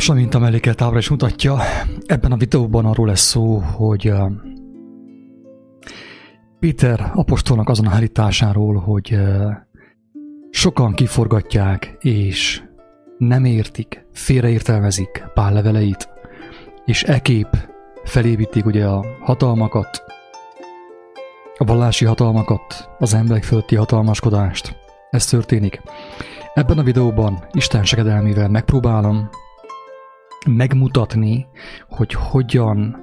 Most, amint a mellékelt ábra is mutatja, ebben a videóban arról lesz szó, hogy Péter apostolnak azon a állításáról, hogy sokan kiforgatják és nem értik, félreértelmezik Pál leveleit, és ekép felépítik ugye a hatalmakat, a vallási hatalmakat, az emberek fölötti hatalmaskodást. Ez történik. Ebben a videóban Isten segedelmével megpróbálom megmutatni, hogy hogyan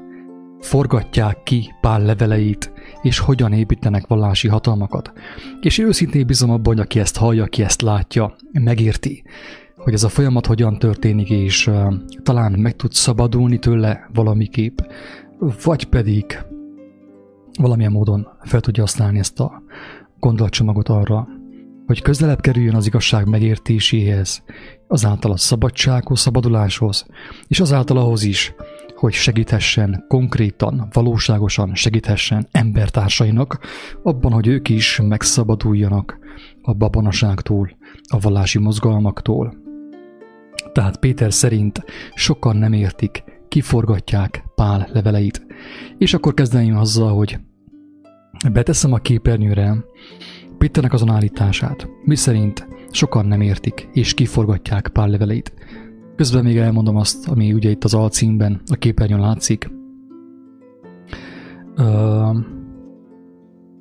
forgatják ki pár leveleit, és hogyan építenek vallási hatalmakat. És őszintén bízom abban, hogy aki ezt hallja, aki ezt látja, megérti, hogy ez a folyamat hogyan történik, és uh, talán meg tud szabadulni tőle valamiképp, vagy pedig valamilyen módon fel tudja használni ezt a gondolatcsomagot arra, hogy közelebb kerüljön az igazság megértéséhez, azáltal a szabadsághoz, szabaduláshoz, és azáltal ahhoz is, hogy segíthessen konkrétan, valóságosan segíthessen embertársainak abban, hogy ők is megszabaduljanak a babonaságtól, a vallási mozgalmaktól. Tehát Péter szerint sokan nem értik, kiforgatják Pál leveleit. És akkor kezdeném azzal, hogy beteszem a képernyőre Péternek azon állítását, miszerint sokan nem értik és kiforgatják pár leveleit. Közben még elmondom azt, ami ugye itt az alcímben, a képernyőn látszik. Uh,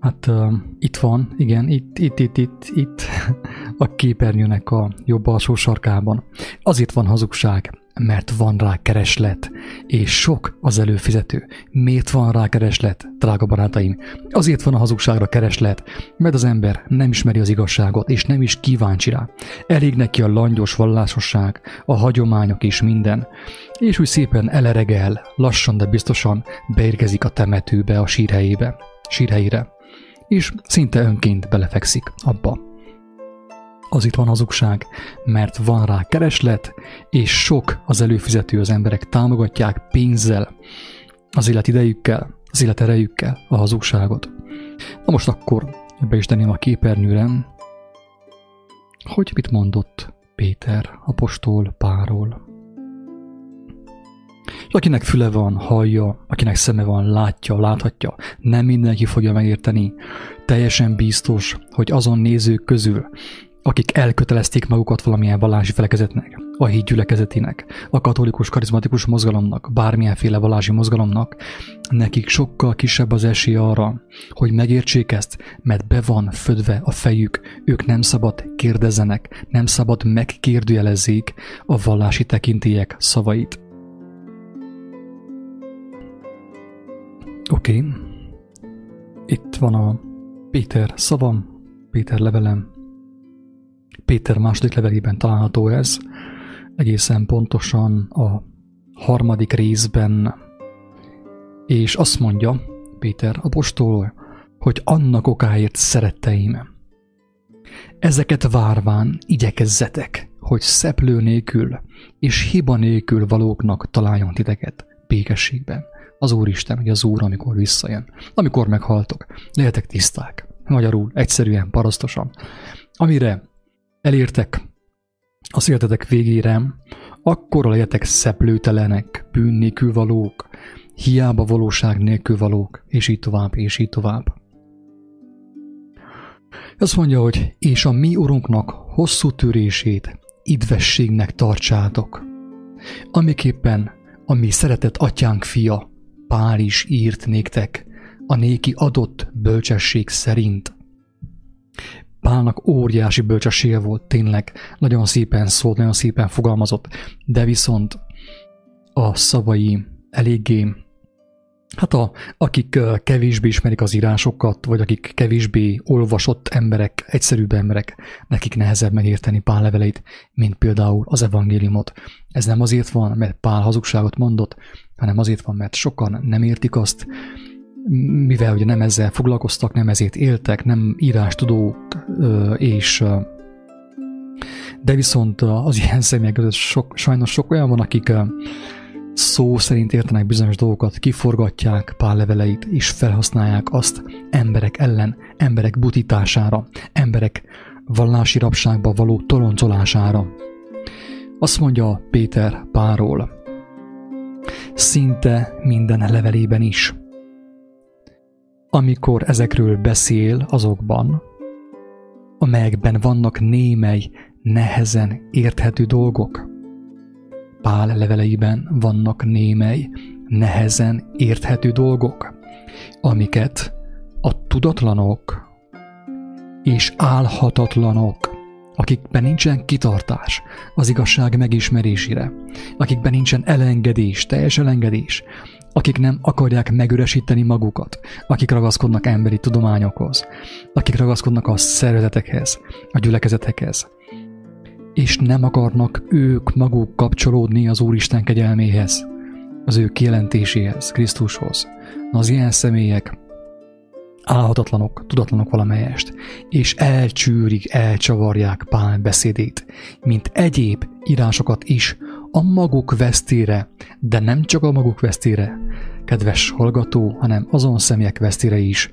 hát uh, itt van, igen, itt, itt, itt, itt, itt a képernyőnek a jobb alsó sarkában. Azért van hazugság, mert van rá kereslet, és sok az előfizető. Miért van rá kereslet, drága barátaim? Azért van a hazugságra kereslet, mert az ember nem ismeri az igazságot, és nem is kíváncsi rá. Elég neki a langyos vallásosság, a hagyományok és minden, és úgy szépen eleregel, lassan, de biztosan beérkezik a temetőbe, a sírhelyébe, sírhelyére, és szinte önként belefekszik abba az itt van hazugság, mert van rá kereslet, és sok az előfizető, az emberek támogatják pénzzel, az életidejükkel, az életerejükkel a hazugságot. Na most akkor be is tenném a képernyőre, hogy mit mondott Péter, apostol Páról. És akinek füle van, hallja, akinek szeme van, látja, láthatja, nem mindenki fogja megérteni. Teljesen biztos, hogy azon nézők közül, akik elkötelezték magukat valamilyen vallási felekezetnek, a híd gyülekezetének, a katolikus karizmatikus mozgalomnak, bármilyenféle vallási mozgalomnak, nekik sokkal kisebb az esély arra, hogy megértsék ezt, mert be van födve a fejük, ők nem szabad kérdezzenek, nem szabad megkérdőjelezzék a vallási tekintélyek szavait. Oké, okay. itt van a Péter szavam, Péter levelem, Péter második levelében található ez, egészen pontosan a harmadik részben, és azt mondja Péter apostol, hogy annak okáért szeretteim. Ezeket várván igyekezzetek, hogy szeplő nélkül és hiba nélkül valóknak találjon titeket békességben. Az Úristen, hogy az Úr, amikor visszajön, amikor meghaltok, lehetek tiszták. Magyarul, egyszerűen, parasztosan. Amire elértek az életetek végére, akkor legyetek szeplőtelenek, bűn nélkül valók, hiába valóság nélkül valók, és így tovább, és így tovább. Azt mondja, hogy és a mi urunknak hosszú törését idvességnek tartsátok, amiképpen a mi szeretett atyánk fia, Pál is írt néktek, a néki adott bölcsesség szerint, Pálnak óriási bölcsessége volt, tényleg nagyon szépen szólt, nagyon szépen fogalmazott, de viszont a szavai eléggé, hát a, akik kevésbé ismerik az írásokat, vagy akik kevésbé olvasott emberek, egyszerűbb emberek, nekik nehezebb megérteni Pál leveleit, mint például az evangéliumot. Ez nem azért van, mert Pál hazugságot mondott, hanem azért van, mert sokan nem értik azt, mivel ugye nem ezzel foglalkoztak, nem ezért éltek, nem írástudók, és de viszont az ilyen személyek között sok, sajnos sok olyan van, akik szó szerint értenek bizonyos dolgokat, kiforgatják pár leveleit, és felhasználják azt emberek ellen, emberek butítására, emberek vallási rabságba való toloncolására. Azt mondja Péter Páról, szinte minden levelében is. Amikor ezekről beszél azokban, amelyekben vannak némely, nehezen érthető dolgok. Pál leveleiben vannak némely, nehezen érthető dolgok, amiket a tudatlanok és álhatatlanok, akikben nincsen kitartás az igazság megismerésére, akikben nincsen elengedés, teljes elengedés, akik nem akarják megüresíteni magukat, akik ragaszkodnak emberi tudományokhoz, akik ragaszkodnak a szervezetekhez, a gyülekezetekhez, és nem akarnak ők maguk kapcsolódni az Úristen kegyelméhez, az ő kijelentéséhez, Krisztushoz. Na, az ilyen személyek álhatatlanok, tudatlanok valamelyest, és elcsűrik, elcsavarják Pál beszédét, mint egyéb írásokat is, a maguk vesztére, de nem csak a maguk vesztére, kedves hallgató, hanem azon személyek vesztére is,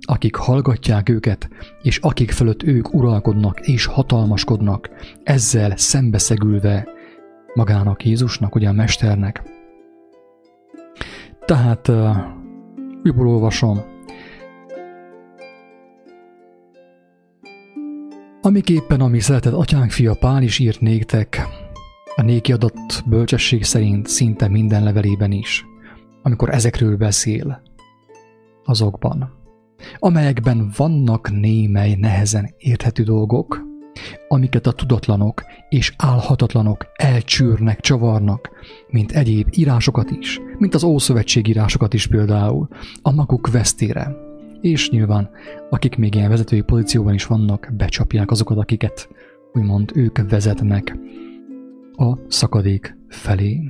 akik hallgatják őket, és akik fölött ők uralkodnak és hatalmaskodnak, ezzel szembeszegülve magának Jézusnak, ugye a Mesternek. Tehát uh, újból olvasom, Amiképpen ami szeretett atyánk fia Pál is írt néktek, a néki adott bölcsesség szerint szinte minden levelében is, amikor ezekről beszél, azokban, amelyekben vannak némely nehezen érthető dolgok, amiket a tudatlanok és álhatatlanok elcsűrnek, csavarnak, mint egyéb írásokat is, mint az Ószövetség írásokat is például, a maguk vesztére. És nyilván, akik még ilyen vezetői pozícióban is vannak, becsapják azokat, akiket úgymond ők vezetnek a szakadék felé.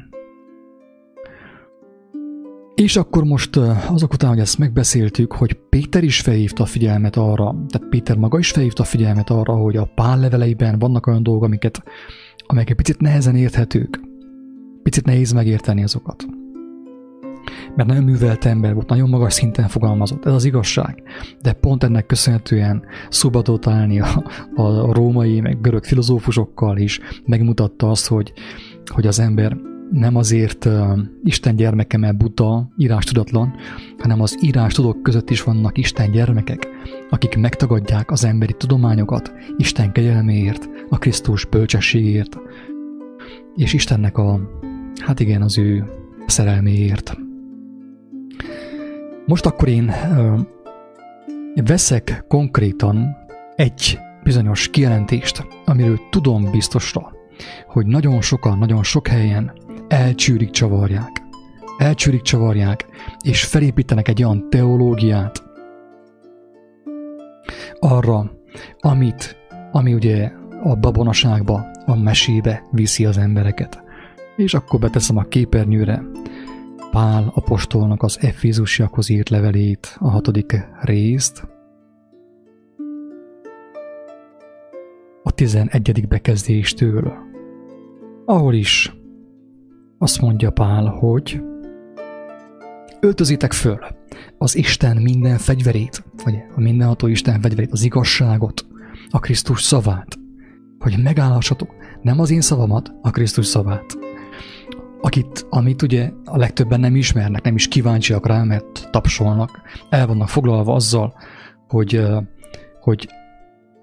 És akkor most azok után, hogy ezt megbeszéltük, hogy Péter is felhívta a figyelmet arra, tehát Péter maga is felhívta a figyelmet arra, hogy a pál leveleiben vannak olyan dolgok, amiket, amelyek picit nehezen érthetők. Picit nehéz megérteni azokat. Mert nagyon művelt ember volt, nagyon magas szinten fogalmazott, ez az igazság. De pont ennek köszönhetően szóba tudott állni a, a római, meg görög filozófusokkal is, megmutatta azt, hogy, hogy az ember nem azért uh, Isten gyermeke, mert buta, írás tudatlan, hanem az írás tudók között is vannak Isten gyermekek, akik megtagadják az emberi tudományokat Isten kegyelméért, a Krisztus bölcsességért, és Istennek a, hát igen, az ő szerelméért. Most akkor én veszek konkrétan egy bizonyos kijelentést, amiről tudom biztosra, hogy nagyon sokan, nagyon sok helyen elcsűrik, csavarják. Elcsűrik, csavarják, és felépítenek egy olyan teológiát arra, amit, ami ugye a babonaságba, a mesébe viszi az embereket. És akkor beteszem a képernyőre Pál apostolnak az Efézusiakhoz írt levelét, a hatodik részt, a tizenegyedik bekezdéstől, ahol is azt mondja Pál, hogy öltözitek föl az Isten minden fegyverét, vagy a mindenható Isten fegyverét, az igazságot, a Krisztus szavát, hogy megállhassatok nem az én szavamat, a Krisztus szavát. Akit, amit ugye a legtöbben nem ismernek, nem is kíváncsiak rá, mert tapsolnak, el vannak foglalva azzal, hogy, hogy,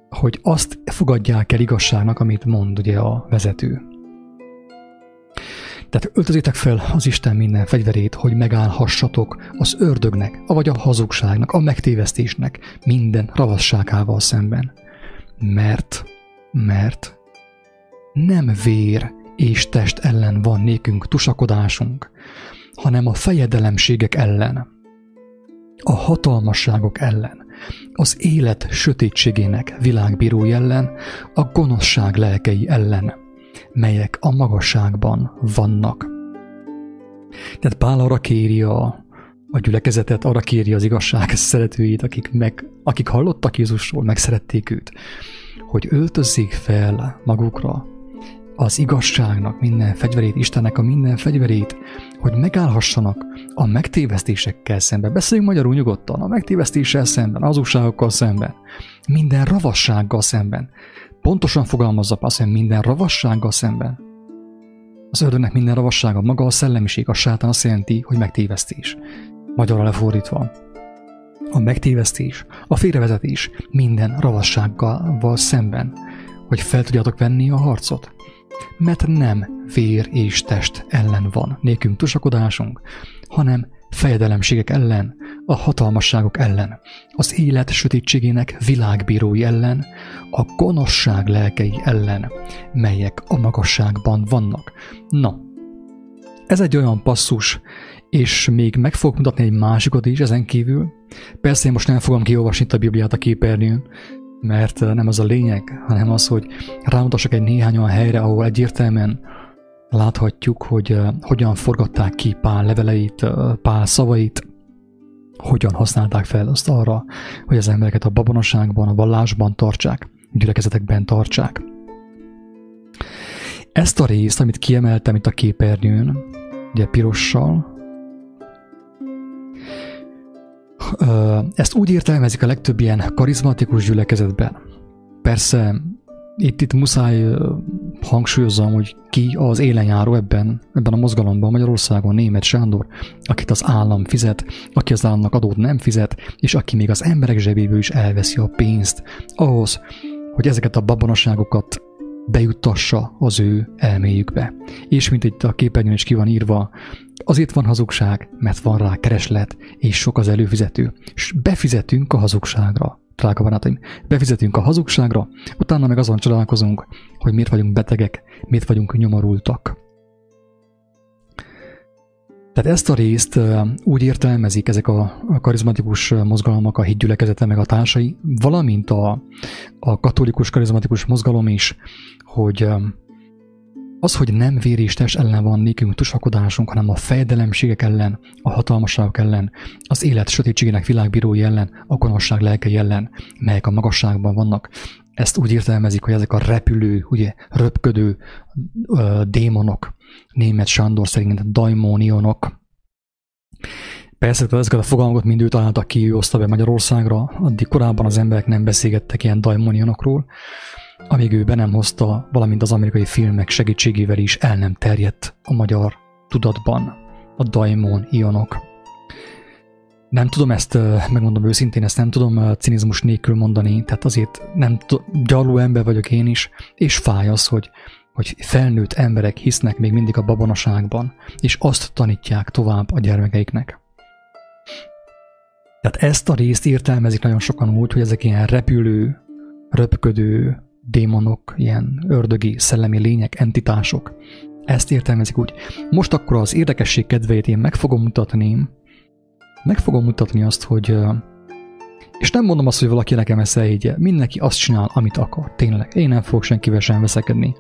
hogy azt fogadják el igazságnak, amit mond ugye a vezető. Tehát öltözétek fel az Isten minden fegyverét, hogy megállhassatok az ördögnek, vagy a hazugságnak, a megtévesztésnek minden ravasságával szemben. Mert, mert nem vér és test ellen van nékünk tusakodásunk, hanem a fejedelemségek ellen, a hatalmasságok ellen, az élet sötétségének világbírói ellen, a gonoszság lelkei ellen, melyek a magasságban vannak. Tehát Pál arra kéri a, a gyülekezetet, arra kéri az igazság szeretőit, akik, meg, akik hallottak Jézusról, megszerették őt, hogy öltözzék fel magukra az igazságnak minden fegyverét, Istennek a minden fegyverét, hogy megállhassanak a megtévesztésekkel szemben. Beszéljünk magyarul nyugodtan, a megtévesztéssel szemben, az hazugságokkal szemben, minden ravassággal szemben. Pontosan fogalmazza hogy minden ravassággal szemben. Az ördögnek minden ravassága maga a szellemiség, a sátán azt jelenti, hogy megtévesztés. Magyarra lefordítva. A megtévesztés, a félrevezetés minden ravassággal szemben, hogy fel tudjátok venni a harcot. Mert nem vér és test ellen van nékünk tusakodásunk, hanem fejedelemségek ellen, a hatalmasságok ellen, az élet sötétségének világbírói ellen, a gonoszság lelkei ellen, melyek a magasságban vannak. Na, ez egy olyan passzus, és még meg fogok mutatni egy másikat is ezen kívül. Persze én most nem fogom kiolvasni a Bibliát a képernyőn, mert nem az a lényeg, hanem az, hogy rámutassak egy néhány olyan helyre, ahol egyértelműen láthatjuk, hogy hogyan forgatták ki Pál leveleit, Pál szavait, hogyan használták fel azt arra, hogy az embereket a babonaságban, a vallásban tartsák, gyülekezetekben tartsák. Ezt a részt, amit kiemeltem itt a képernyőn, ugye pirossal, ezt úgy értelmezik a legtöbb ilyen karizmatikus gyülekezetben. Persze itt, itt muszáj hangsúlyozom, hogy ki az élenjáró ebben, ebben a mozgalomban Magyarországon, német Sándor, akit az állam fizet, aki az államnak adót nem fizet, és aki még az emberek zsebéből is elveszi a pénzt ahhoz, hogy ezeket a babonaságokat bejuttassa az ő elméjükbe. És mint itt a képernyőn is ki van írva, azért van hazugság, mert van rá kereslet, és sok az előfizető, és befizetünk a hazugságra drága barátaim, befizetünk a hazugságra, utána meg azon csodálkozunk, hogy miért vagyunk betegek, miért vagyunk nyomorultak. Tehát ezt a részt úgy értelmezik ezek a karizmatikus mozgalmak, a hitgyülekezete meg a társai, valamint a, a katolikus karizmatikus mozgalom is, hogy az, hogy nem vér és test ellen van nékünk tusakodásunk, hanem a fejedelemségek ellen, a hatalmasságok ellen, az élet sötétségének világbírói ellen, a gonoszság lelkei ellen, melyek a magasságban vannak. Ezt úgy értelmezik, hogy ezek a repülő, ugye, röpködő ö, démonok, német Sándor szerint daimónionok. Persze, hogy ezeket a fogalmakat mind ő találtak ki, ő oszta be Magyarországra, addig korábban az emberek nem beszélgettek ilyen daimónionokról, amíg ő be nem hozta, valamint az amerikai filmek segítségével is el nem terjedt a magyar tudatban a daimon ionok. Nem tudom ezt, megmondom őszintén, ezt nem tudom cinizmus nélkül mondani, tehát azért nem gyarló ember vagyok én is, és fáj az, hogy, hogy felnőtt emberek hisznek még mindig a babonaságban, és azt tanítják tovább a gyermekeiknek. Tehát ezt a részt értelmezik nagyon sokan úgy, hogy ezek ilyen repülő, röpködő, démonok, ilyen ördögi, szellemi lények, entitások. Ezt értelmezik úgy. Most akkor az érdekesség kedvéért én meg fogom mutatni, meg fogom mutatni azt, hogy és nem mondom azt, hogy valaki nekem ezt elhiggye. Mindenki azt csinál, amit akar. Tényleg. Én nem fogok senkivel sem veszekedni.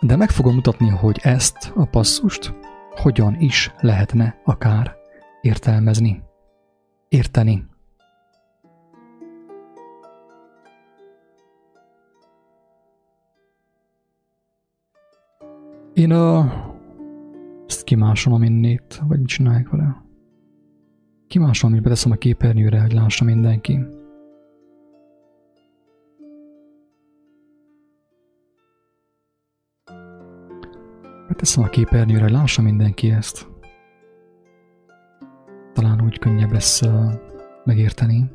De meg fogom mutatni, hogy ezt a passzust hogyan is lehetne akár értelmezni. Érteni. Én a... Ezt kimásolom innét, vagy mit csinálják vele? Kimásolom, és beteszem a képernyőre, hogy lássa mindenki. Beteszem a képernyőre, hogy lássa mindenki ezt. Talán úgy könnyebb lesz uh, megérteni,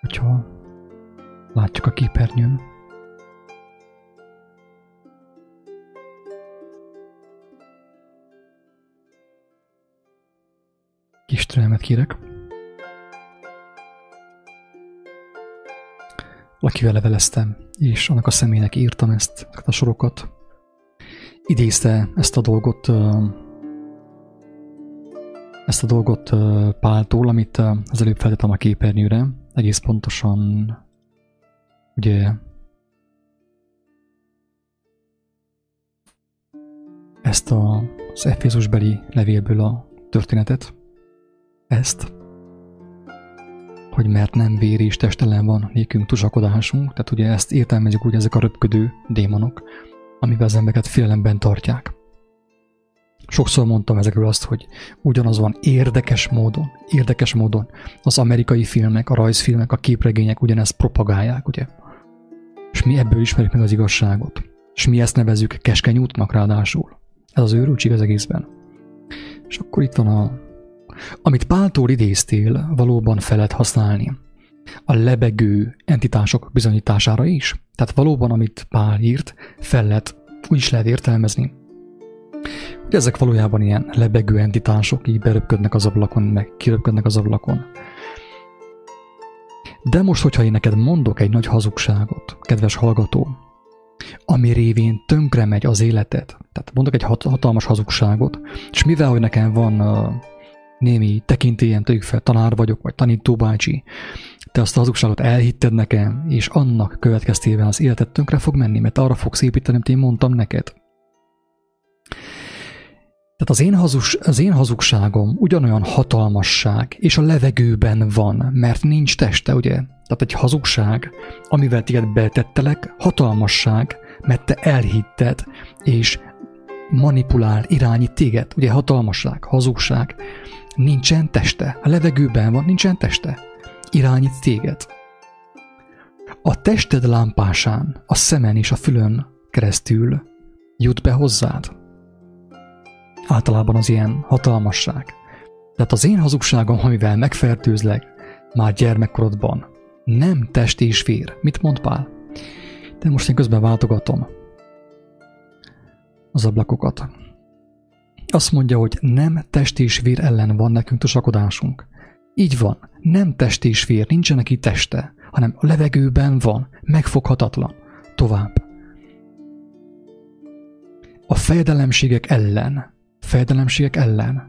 hogyha látjuk a képernyőn. Kis türelmet kérek. Valakivel leveleztem, és annak a személynek írtam ezt, a sorokat. Idézte ezt a dolgot, ezt a dolgot Páltól, amit az előbb feltettem a képernyőre, egész pontosan ugye ezt a, az Efézusbeli levélből a történetet, ezt, hogy mert nem vér és testelen van nékünk tusakodásunk, tehát ugye ezt értelmezik úgy ezek a röpködő démonok, amivel az embereket félelemben tartják. Sokszor mondtam ezekről azt, hogy ugyanaz van érdekes módon, érdekes módon az amerikai filmek, a rajzfilmek, a képregények ugyanezt propagálják, ugye? És mi ebből ismerjük meg az igazságot. És mi ezt nevezük keskeny útnak ráadásul. Ez az őrültség az egészben. És akkor itt van a... Amit Páltól idéztél, valóban fel lehet használni a lebegő entitások bizonyítására is. Tehát valóban, amit Pál írt, fel lehet, úgy is lehet értelmezni. Ugye ezek valójában ilyen lebegő entitások, így beröpködnek az ablakon, meg kiröpködnek az ablakon. De most, hogyha én neked mondok egy nagy hazugságot, kedves hallgató, ami révén tönkre megy az életed, tehát mondok egy hat- hatalmas hazugságot, és mivel, hogy nekem van uh, némi tekintélyen, tegyük fel, tanár vagyok, vagy tanítóbácsi, te azt a hazugságot elhitted nekem, és annak következtében az életed tönkre fog menni, mert arra fogsz építeni, amit én mondtam neked. Tehát az én, hazus, az én hazugságom ugyanolyan hatalmasság, és a levegőben van, mert nincs teste, ugye? Tehát egy hazugság, amivel téged betettelek, hatalmasság, mert te elhitted, és manipulál, irányít téged. Ugye hatalmasság, hazugság, nincsen teste. A levegőben van, nincsen teste. Irányít téged. A tested lámpásán, a szemen és a fülön keresztül jut be hozzád. Általában az ilyen hatalmasság. Tehát az én hazugságom, amivel megfertőzlek, már gyermekkorodban, nem test és vér. Mit mond Pál? De most én közben váltogatom az ablakokat. Azt mondja, hogy nem test és vér ellen van nekünk tusakodásunk. Így van, nem test és vér, nincsenek itt teste, hanem a levegőben van, megfoghatatlan. Tovább. A fejedelemségek ellen. Fejedelemségek ellen.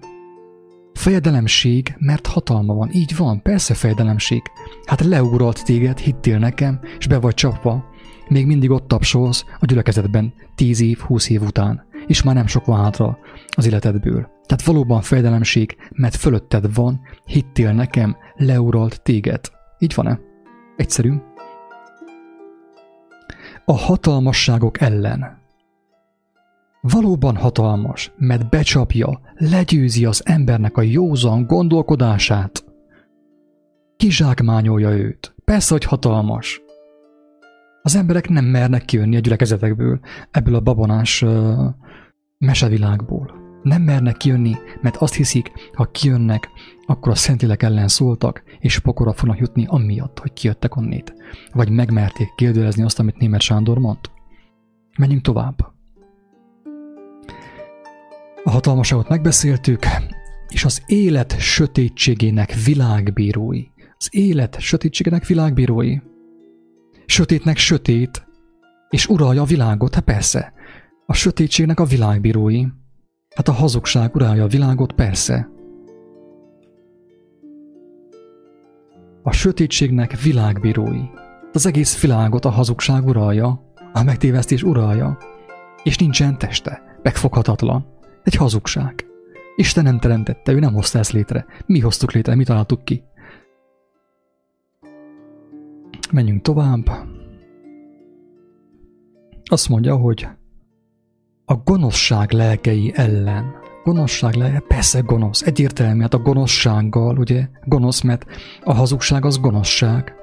Fejedelemség, mert hatalma van. Így van, persze fejedelemség. Hát leugrolt téged, hittél nekem, és be vagy csapva. Még mindig ott tapsolsz a gyülekezetben, tíz év, húsz év után és már nem sok van hátra az életedből. Tehát valóban fejdelemség, mert fölötted van, hittél nekem, leuralt téged. Így van-e? Egyszerű. A hatalmasságok ellen. Valóban hatalmas, mert becsapja, legyőzi az embernek a józan gondolkodását. Kizsákmányolja őt. Persze, hogy hatalmas. Az emberek nem mernek kijönni a gyülekezetekből, ebből a babonás uh, mesevilágból. Nem mernek kijönni, mert azt hiszik, ha kijönnek, akkor a szentilek ellen szóltak, és pokora fognak jutni amiatt, hogy kijöttek onnét. Vagy megmerték kérdőlezni azt, amit német Sándor mond. Menjünk tovább. A hatalmaságot megbeszéltük, és az élet sötétségének világbírói. Az élet sötétségének világbírói. Sötétnek sötét, és uralja a világot, hát persze. A sötétségnek a világbírói. Hát a hazugság urálja a világot, persze. A sötétségnek világbírói. Az egész világot a hazugság uralja, a megtévesztés uralja, és nincsen teste, megfoghatatlan. Egy hazugság. Isten nem teremtette, ő nem hozta ezt létre. Mi hoztuk létre, mi találtuk ki. Menjünk tovább. Azt mondja, hogy a gonoszság lelkei ellen. Gonoszság lelke, persze gonosz, egyértelmű, hát a gonoszsággal, ugye, gonosz, mert a hazugság az gonoszság.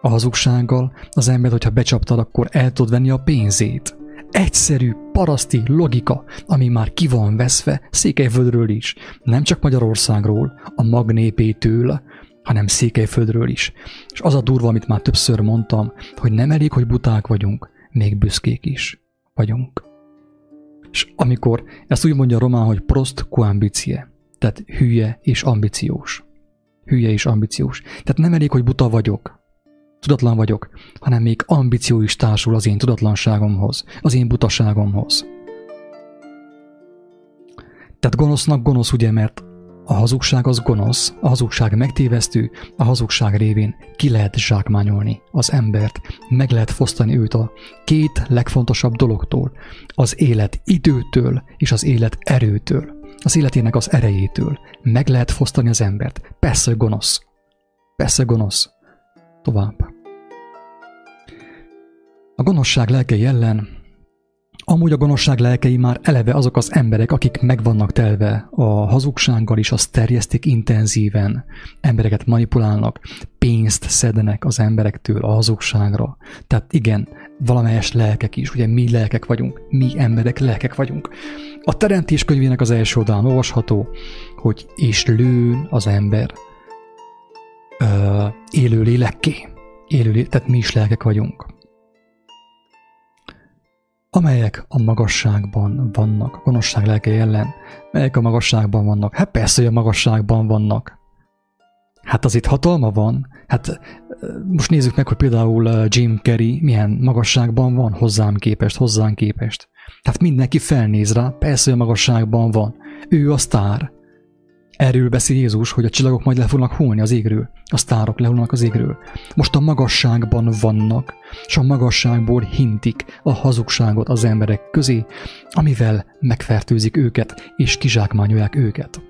A hazugsággal az ember, hogyha becsaptad, akkor el tud venni a pénzét. Egyszerű, paraszti logika, ami már ki van veszve Székelyföldről is. Nem csak Magyarországról, a magnépétől, hanem Székelyföldről is. És az a durva, amit már többször mondtam, hogy nem elég, hogy buták vagyunk, még büszkék is vagyunk. És amikor ezt úgy mondja a román, hogy prost cu ambicie, tehát hülye és ambiciós. Hülye és ambiciós. Tehát nem elég, hogy buta vagyok, tudatlan vagyok, hanem még ambíció is társul az én tudatlanságomhoz, az én butaságomhoz. Tehát gonosznak gonosz ugye, mert a hazugság az gonosz, a hazugság megtévesztő, a hazugság révén ki lehet zsákmányolni az embert, meg lehet fosztani őt a két legfontosabb dologtól, az élet időtől és az élet erőtől, az életének az erejétől. Meg lehet fosztani az embert. Persze gonosz. Persze gonosz. Tovább. A gonoszság lelkei ellen Amúgy a gonoszság lelkei már eleve azok az emberek, akik megvannak telve a hazugsággal, és azt terjesztik intenzíven, embereket manipulálnak, pénzt szednek az emberektől a hazugságra. Tehát igen, valamelyes lelkek is, ugye mi lelkek vagyunk, mi emberek lelkek vagyunk. A Teremtés könyvének az első oldalán olvasható, hogy és lőn az ember ö, élő lélekké. Élő lélek, tehát mi is lelkek vagyunk. Amelyek a magasságban vannak, a gonoszság lelkei ellen, melyek a magasságban vannak. Hát persze, hogy a magasságban vannak. Hát az itt hatalma van. Hát most nézzük meg, hogy például Jim Carrey milyen magasságban van hozzám képest, hozzám képest. Tehát mindenki felnéz rá, persze, hogy a magasságban van. Ő a sztár. Erről beszél Jézus, hogy a csillagok majd le fognak hullni az égről, a sztárok lehullnak az égről. Most a magasságban vannak, és a magasságból hintik a hazugságot az emberek közé, amivel megfertőzik őket, és kizsákmányolják őket.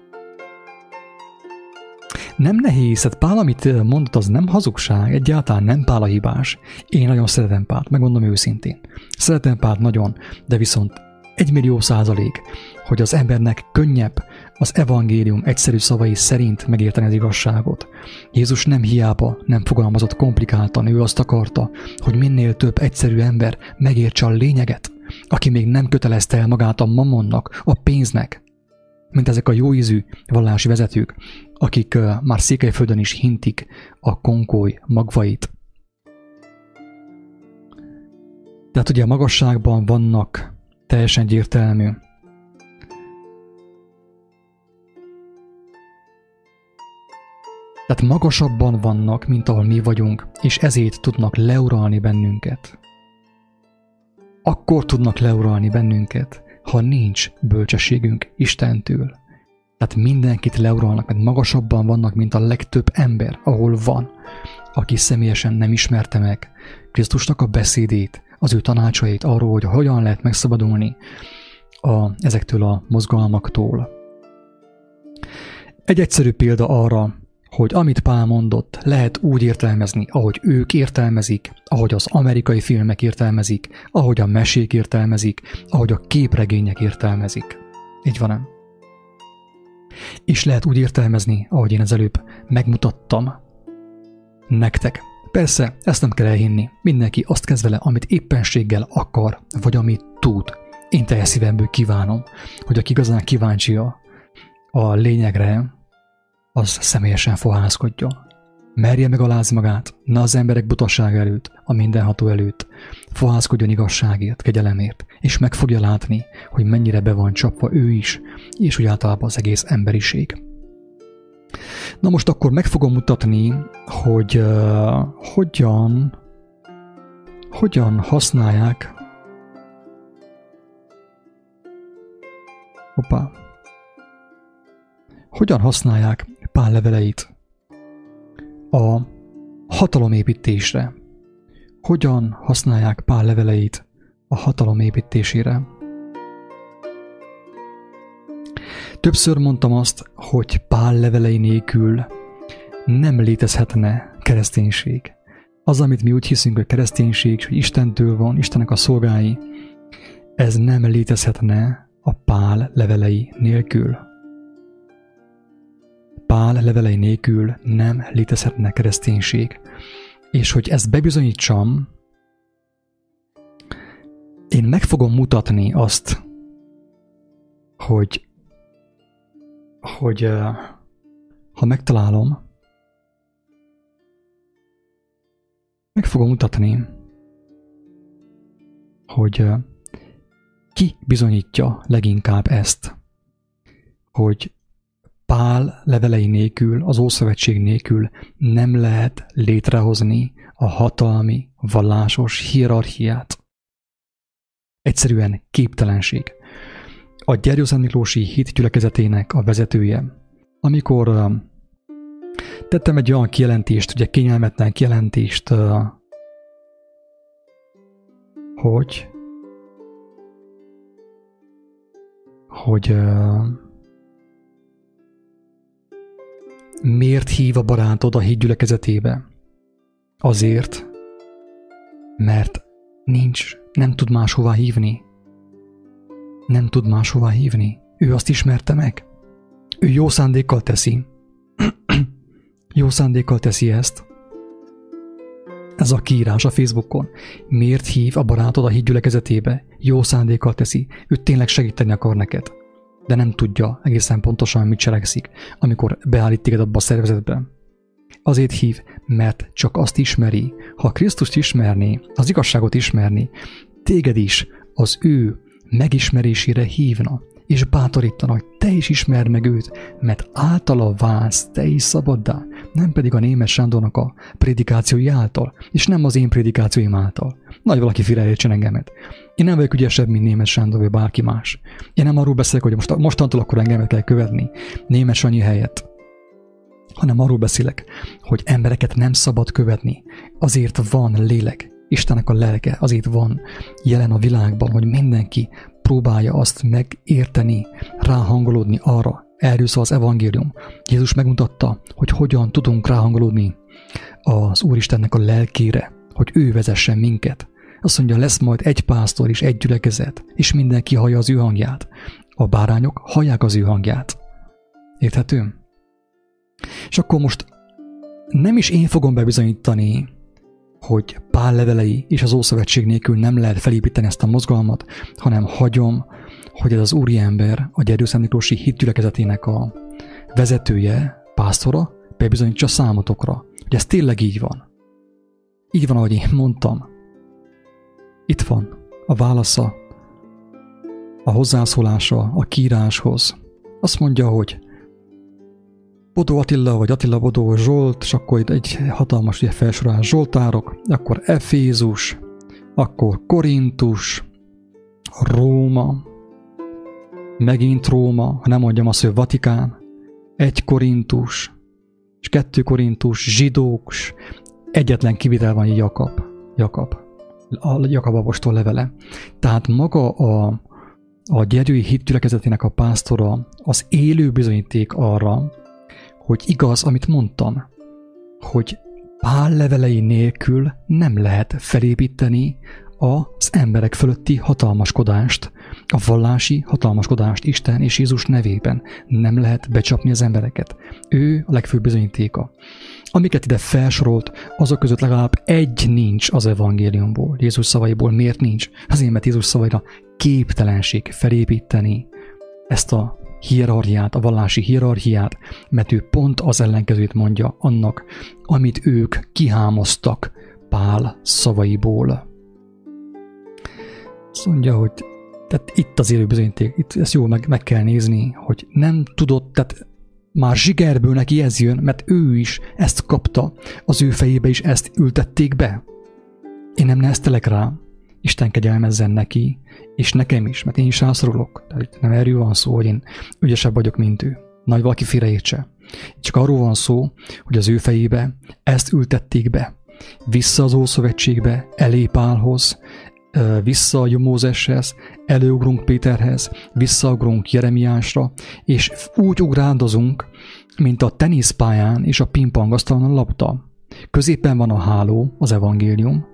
Nem nehéz, hát Pál, amit mondott, az nem hazugság, egyáltalán nem Pál a hibás. Én nagyon szeretem Pált, megmondom őszintén. Szeretem Pált nagyon, de viszont egy millió százalék, hogy az embernek könnyebb az evangélium egyszerű szavai szerint megérteni az igazságot. Jézus nem hiába nem fogalmazott komplikáltan, ő azt akarta, hogy minél több egyszerű ember megértse a lényeget, aki még nem kötelezte el magát a mamonnak, a pénznek, mint ezek a jóízű vallási vezetők, akik már Székelyföldön is hintik a konkoly magvait. Tehát ugye a magasságban vannak teljesen egyértelmű Tehát magasabban vannak, mint ahol mi vagyunk, és ezért tudnak leuralni bennünket. Akkor tudnak leuralni bennünket, ha nincs bölcsességünk Istentől. Tehát mindenkit leuralnak, mert magasabban vannak, mint a legtöbb ember, ahol van, aki személyesen nem ismerte meg Krisztusnak a beszédét, az ő tanácsait arról, hogy hogyan lehet megszabadulni a, ezektől a mozgalmaktól. Egy egyszerű példa arra, hogy amit Pál mondott, lehet úgy értelmezni, ahogy ők értelmezik, ahogy az amerikai filmek értelmezik, ahogy a mesék értelmezik, ahogy a képregények értelmezik. Így van? És lehet úgy értelmezni, ahogy én az előbb megmutattam nektek. Persze, ezt nem kell elhinni. Mindenki azt kezd vele, amit éppenséggel akar, vagy amit tud. Én teljes szívemből kívánom, hogy aki igazán kíváncsi a lényegre, az személyesen fohászkodjon. Merje megalázni magát, ne az emberek butasság előtt, a mindenható előtt. Fohászkodjon igazságért, kegyelemért, és meg fogja látni, hogy mennyire be van csapva ő is, és úgy általában az egész emberiség. Na most akkor meg fogom mutatni, hogy uh, hogyan, hogyan használják Hoppá. Hogyan használják Pál leveleit a hatalomépítésre. Hogyan használják Pál leveleit a hatalomépítésére? Többször mondtam azt, hogy Pál levelei nélkül nem létezhetne kereszténység. Az, amit mi úgy hiszünk, hogy kereszténység, hogy Istentől van, Istennek a szolgái, ez nem létezhetne a Pál levelei nélkül. Pál levelei nélkül nem létezhetne kereszténység. És hogy ezt bebizonyítsam, én meg fogom mutatni azt, hogy, hogy ha megtalálom, meg fogom mutatni, hogy ki bizonyítja leginkább ezt, hogy Pál levelei nélkül, az Ószövetség nélkül nem lehet létrehozni a hatalmi, vallásos hierarchiát. Egyszerűen képtelenség. A Gyergyózán Miklósi hit gyülekezetének a vezetője, amikor uh, tettem egy olyan kijelentést, ugye kényelmetlen kijelentést, hogy hogy uh, Miért hív a barátod a hídgyülekezetébe? Azért, mert nincs, nem tud máshová hívni. Nem tud máshová hívni. Ő azt ismerte meg. Ő jó szándékkal teszi. jó szándékkal teszi ezt. ez a kiírás a Facebookon. Miért hív a barátod a hídgyülekezetébe? Jó szándékkal teszi, ő tényleg segíteni akar neked. De nem tudja egészen pontosan, mit cselekszik, amikor beállít téged abba a szervezetbe. Azért hív, mert csak azt ismeri. Ha Krisztust ismerné, az igazságot ismerni, téged is az ő megismerésére hívna, és bátorítana, hogy te is ismerd meg őt, mert általa válsz te is szabaddá, nem pedig a német Sándornak a prédikációi által, és nem az én prédikációim által. Nagy valaki félreértsen engemet. Én nem vagyok ügyesebb, mint német Sándor vagy bárki más. Én nem arról beszélek, hogy most, mostantól akkor engemet kell követni, német Sanyi helyett hanem arról beszélek, hogy embereket nem szabad követni. Azért van lélek, Istennek a lelke, azért van jelen a világban, hogy mindenki próbálja azt megérteni, ráhangolódni arra. Erről szól az evangélium. Jézus megmutatta, hogy hogyan tudunk ráhangolódni az Úristennek a lelkére, hogy ő vezessen minket. Azt mondja, lesz majd egy pásztor és egy gyülekezet, és mindenki hallja az ő hangját. A bárányok hallják az ő hangját. Érthető? És akkor most nem is én fogom bebizonyítani, hogy Pál levelei és az Ószövetség nélkül nem lehet felépíteni ezt a mozgalmat, hanem hagyom, hogy ez az úriember, a Gyergyószent Miklósi hitgyülekezetének a vezetője, pásztora, bebizonyítsa számotokra, hogy ez tényleg így van. Így van, ahogy én mondtam. Itt van a válasza, a hozzászólása a kíráshoz. Azt mondja, hogy Bodó Attila, vagy Attila Bodó Zsolt, és akkor itt egy hatalmas ugye, felsorolás Zsoltárok, akkor Efézus, akkor Korintus, Róma, megint Róma, ha nem mondjam azt, hogy Vatikán, egy Korintus, és kettő Korintus, zsidók, egyetlen kivitel van Jakab, Jakab, a Jakab apostol levele. Tehát maga a, a gyerői hitgyülekezetének a pásztora az élő bizonyíték arra, hogy igaz, amit mondtam, hogy Pál levelei nélkül nem lehet felépíteni az emberek fölötti hatalmaskodást, a vallási hatalmaskodást Isten és Jézus nevében. Nem lehet becsapni az embereket. Ő a legfőbb bizonyítéka. Amiket ide felsorolt, azok között legalább egy nincs az evangéliumból, Jézus szavaiból. Miért nincs? Azért, mert Jézus szavaira képtelenség felépíteni ezt a hierarchiát, a vallási hierarchiát, mert ő pont az ellenkezőt mondja annak, amit ők kihámoztak Pál szavaiból. Azt mondja, hogy tehát itt az élő bizonyíték, itt ezt jól meg, meg kell nézni, hogy nem tudott, tehát már zsigerből neki ez jön, mert ő is ezt kapta, az ő fejébe is ezt ültették be. Én nem neheztelek rá, Isten kegyelmezzen neki, és nekem is, mert én is rászorulok. Tehát nem erről van szó, hogy én ügyesebb vagyok, mint ő. Nagy valaki félreértse. Csak arról van szó, hogy az ő fejébe ezt ültették be. Vissza az Ószövetségbe, elé Pálhoz, vissza a Mózeshez, előugrunk Péterhez, visszaugrunk Jeremiásra, és úgy ugrándozunk, mint a teniszpályán és a pingpongasztalon a labda. Középen van a háló, az evangélium,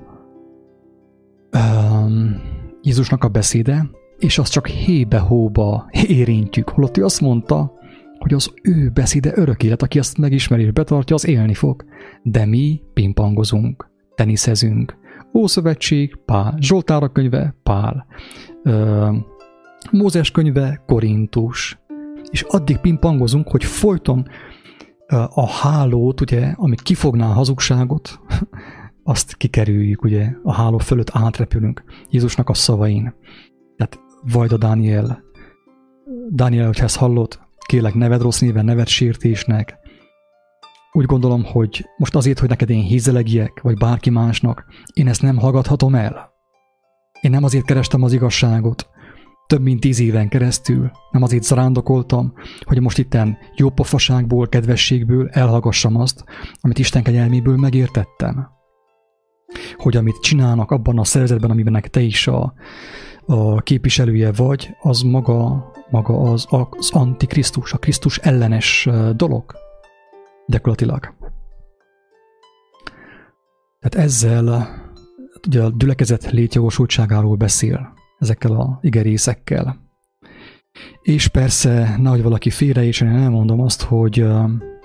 um, Jézusnak a beszéde, és azt csak hébe-hóba érintjük, holott ő azt mondta, hogy az ő beszéde örök élet, aki azt megismeri és betartja, az élni fog. De mi pingpongozunk, teniszezünk. Ószövetség, Pál. Zsoltára könyve, Pál. Ö, Mózes könyve, Korintus. És addig pingpongozunk, hogy folyton a hálót, ugye, amit kifogná a hazugságot, azt kikerüljük, ugye, a háló fölött átrepülünk Jézusnak a szavain. Tehát Vajda Dániel, Dániel, hogyha ezt hallott, kérlek, neved rossz néven, neved sértésnek. Úgy gondolom, hogy most azért, hogy neked én hízelegjek, vagy bárki másnak, én ezt nem hallgathatom el. Én nem azért kerestem az igazságot, több mint tíz éven keresztül, nem azért zarándokoltam, hogy most itten jó pofaságból, kedvességből elhallgassam azt, amit Isten kegyelméből megértettem hogy amit csinálnak abban a szervezetben, amiben te is a, a képviselője vagy, az maga, maga az, az antikrisztus, a Krisztus ellenes dolog. Gyakorlatilag. Tehát ezzel ugye a gyülekezet létjogosultságáról beszél, ezekkel a igerészekkel. És persze, nehogy valaki félre, és én elmondom azt, hogy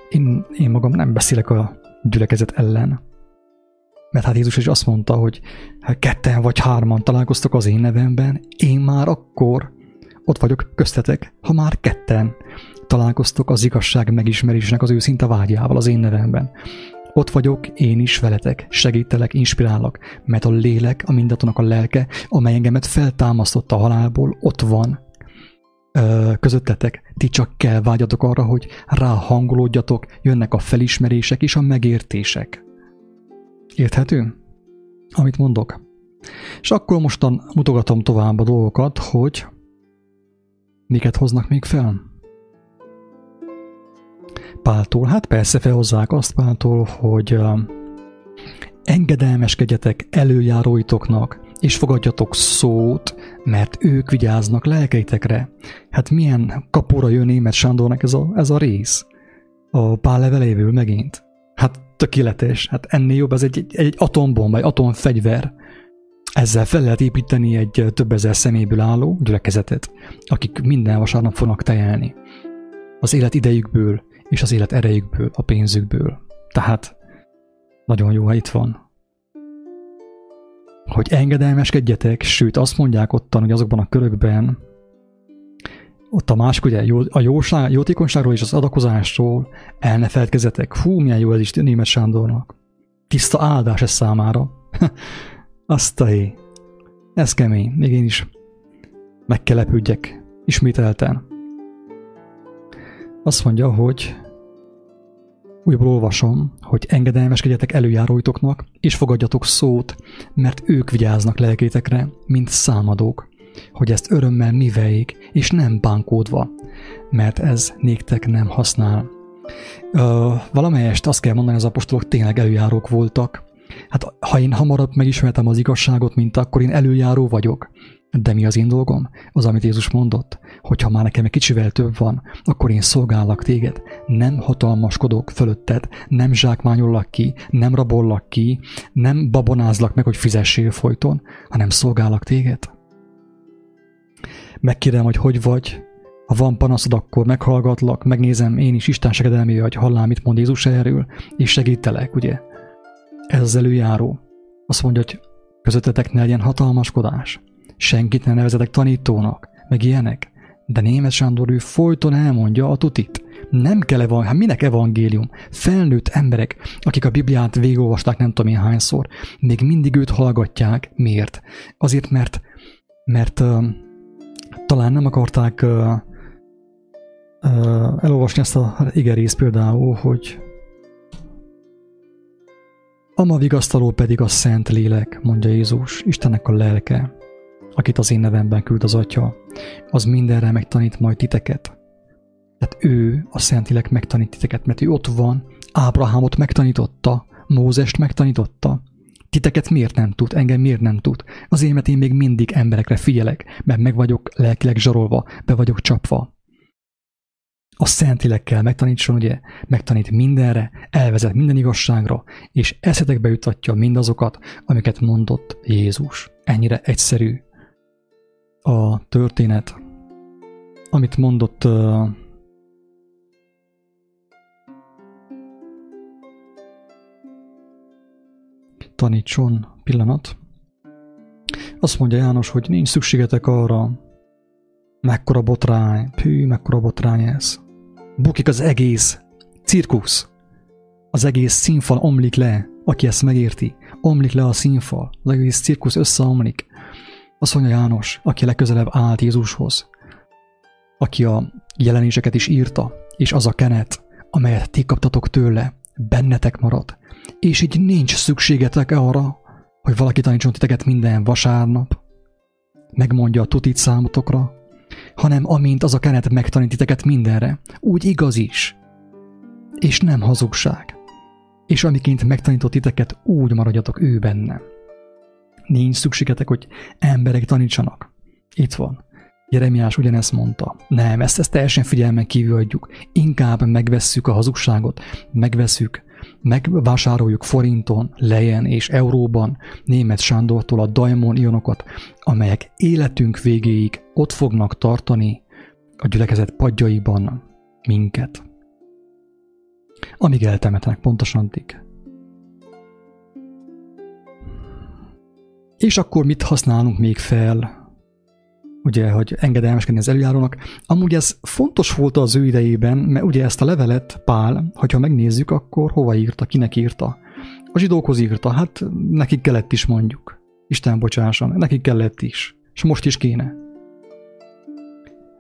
én, én magam nem beszélek a gyülekezet ellen Mert hát Jézus is azt mondta, hogy hát ketten vagy hárman találkoztok az én nevemben, én már akkor ott vagyok köztetek, ha már ketten találkoztok az igazság megismerésnek az őszinte vágyával az én nevemben. Ott vagyok én is veletek, segítelek, inspirálok, mert a lélek, a mindatonak a lelke, amely engemet feltámasztotta a halálból, ott van, ö, közöttetek. Ti csak kell vágyatok arra, hogy ráhangolódjatok, jönnek a felismerések és a megértések. Érthető? Amit mondok. És akkor mostan mutogatom tovább a dolgokat, hogy miket hoznak még fel. Páltól? Hát persze felhozzák azt Páltól, hogy engedelmeskedjetek előjáróitoknak, és fogadjatok szót, mert ők vigyáznak lelkeitekre. Hát milyen kapura jön német Sándornak ez a, ez a rész? A pál levelévül megint. Tökéletes, hát ennél jobb, ez egy, egy, egy atombomba, egy atomfegyver. Ezzel fel lehet építeni egy több ezer személyből álló gyülekezetet, akik minden vasárnap fognak tejelni. Az élet idejükből, és az élet erejükből, a pénzükből. Tehát nagyon jó, ha itt van. Hogy engedelmeskedjetek, sőt azt mondják ottan, hogy azokban a körökben, ott a másik, ugye a jóság, jótékonyságról és az adakozásról el ne feledkezzetek. Hú, milyen jó ez is német Sándornak. Tiszta áldás ez számára. Azt a hé. Ez kemény. Még én is meg kell lepődjek. Ismételten. Azt mondja, hogy újból olvasom, hogy engedelmeskedjetek előjáróitoknak, és fogadjatok szót, mert ők vigyáznak lelkétekre, mint számadók, hogy ezt örömmel miveljék, és nem bánkódva, mert ez néktek nem használ. Ö, valamelyest azt kell mondani, az apostolok tényleg előjárók voltak. Hát ha én hamarabb megismertem az igazságot, mint akkor én előjáró vagyok. De mi az én dolgom? Az, amit Jézus mondott, hogy ha már nekem egy kicsivel több van, akkor én szolgállak téged. Nem hatalmaskodok fölötted, nem zsákmányollak ki, nem rabollak ki, nem babonázlak meg, hogy fizessél folyton, hanem szolgállak téged. Megkérem, hogy hogy vagy, ha van panaszod, akkor meghallgatlak, megnézem én is Isten segedelmé, hogy hallám, mit mond Jézus erről, és segítelek, ugye? Ez az előjáró. Azt mondja, hogy közöttetek ne legyen hatalmaskodás senkit ne nevezetek tanítónak, meg ilyenek. De német Sándor ő folyton elmondja a tutit. Nem kell evangélium, hát minek evangélium? Felnőtt emberek, akik a Bibliát végigolvasták nem tudom én hányszor, még mindig őt hallgatják. Miért? Azért, mert, mert talán nem akarták uh, uh, elolvasni ezt a igerész például, hogy a ma vigasztaló pedig a Szent Lélek, mondja Jézus, Istennek a lelke akit az én nevemben küld az Atya, az mindenre megtanít majd titeket. Tehát ő, a Szentilek megtanít titeket, mert ő ott van, Ábrahámot megtanította, Mózest megtanította. Titeket miért nem tud, engem miért nem tud? Azért, mert én még mindig emberekre figyelek, mert meg vagyok lelkileg zsarolva, be vagyok csapva. A Szentilekkel megtanítson, ugye, megtanít mindenre, elvezet minden igazságra, és eszetekbe jutatja mindazokat, amiket mondott Jézus. Ennyire egyszerű, a történet, amit mondott uh, tanítson pillanat. Azt mondja János, hogy nincs szükségetek arra, mekkora botrány, pű, mekkora botrány ez. Bukik az egész cirkusz. Az egész színfal omlik le, aki ezt megérti. Omlik le a színfal, az egész cirkusz összeomlik. Azt mondja János, aki legközelebb állt Jézushoz, aki a jelenéseket is írta, és az a kenet, amelyet ti kaptatok tőle, bennetek marad, és így nincs szükségetek arra, hogy valaki tanítson titeket minden vasárnap, megmondja a tutit számotokra, hanem amint az a kenet megtanít titeket mindenre, úgy igaz is, és nem hazugság. És amiként megtanított titeket, úgy maradjatok ő bennem. Nincs szükségetek, hogy emberek tanítsanak. Itt van. Jeremiás ugyanezt mondta. Nem, ezt, ezt teljesen figyelmen kívül adjuk. Inkább megvesszük a hazugságot, megveszük, megvásároljuk forinton, lejen és euróban német Sándortól a daimon ionokat, amelyek életünk végéig ott fognak tartani a gyülekezet padjaiban minket. Amíg eltemetnek, pontosan addig. És akkor mit használunk még fel? Ugye, hogy engedelmeskedni az előjárónak. Amúgy ez fontos volt az ő idejében, mert ugye ezt a levelet Pál, hogyha megnézzük, akkor hova írta, kinek írta. A zsidókhoz írta, hát nekik kellett is mondjuk. Isten bocsásson, nekik kellett is. És most is kéne.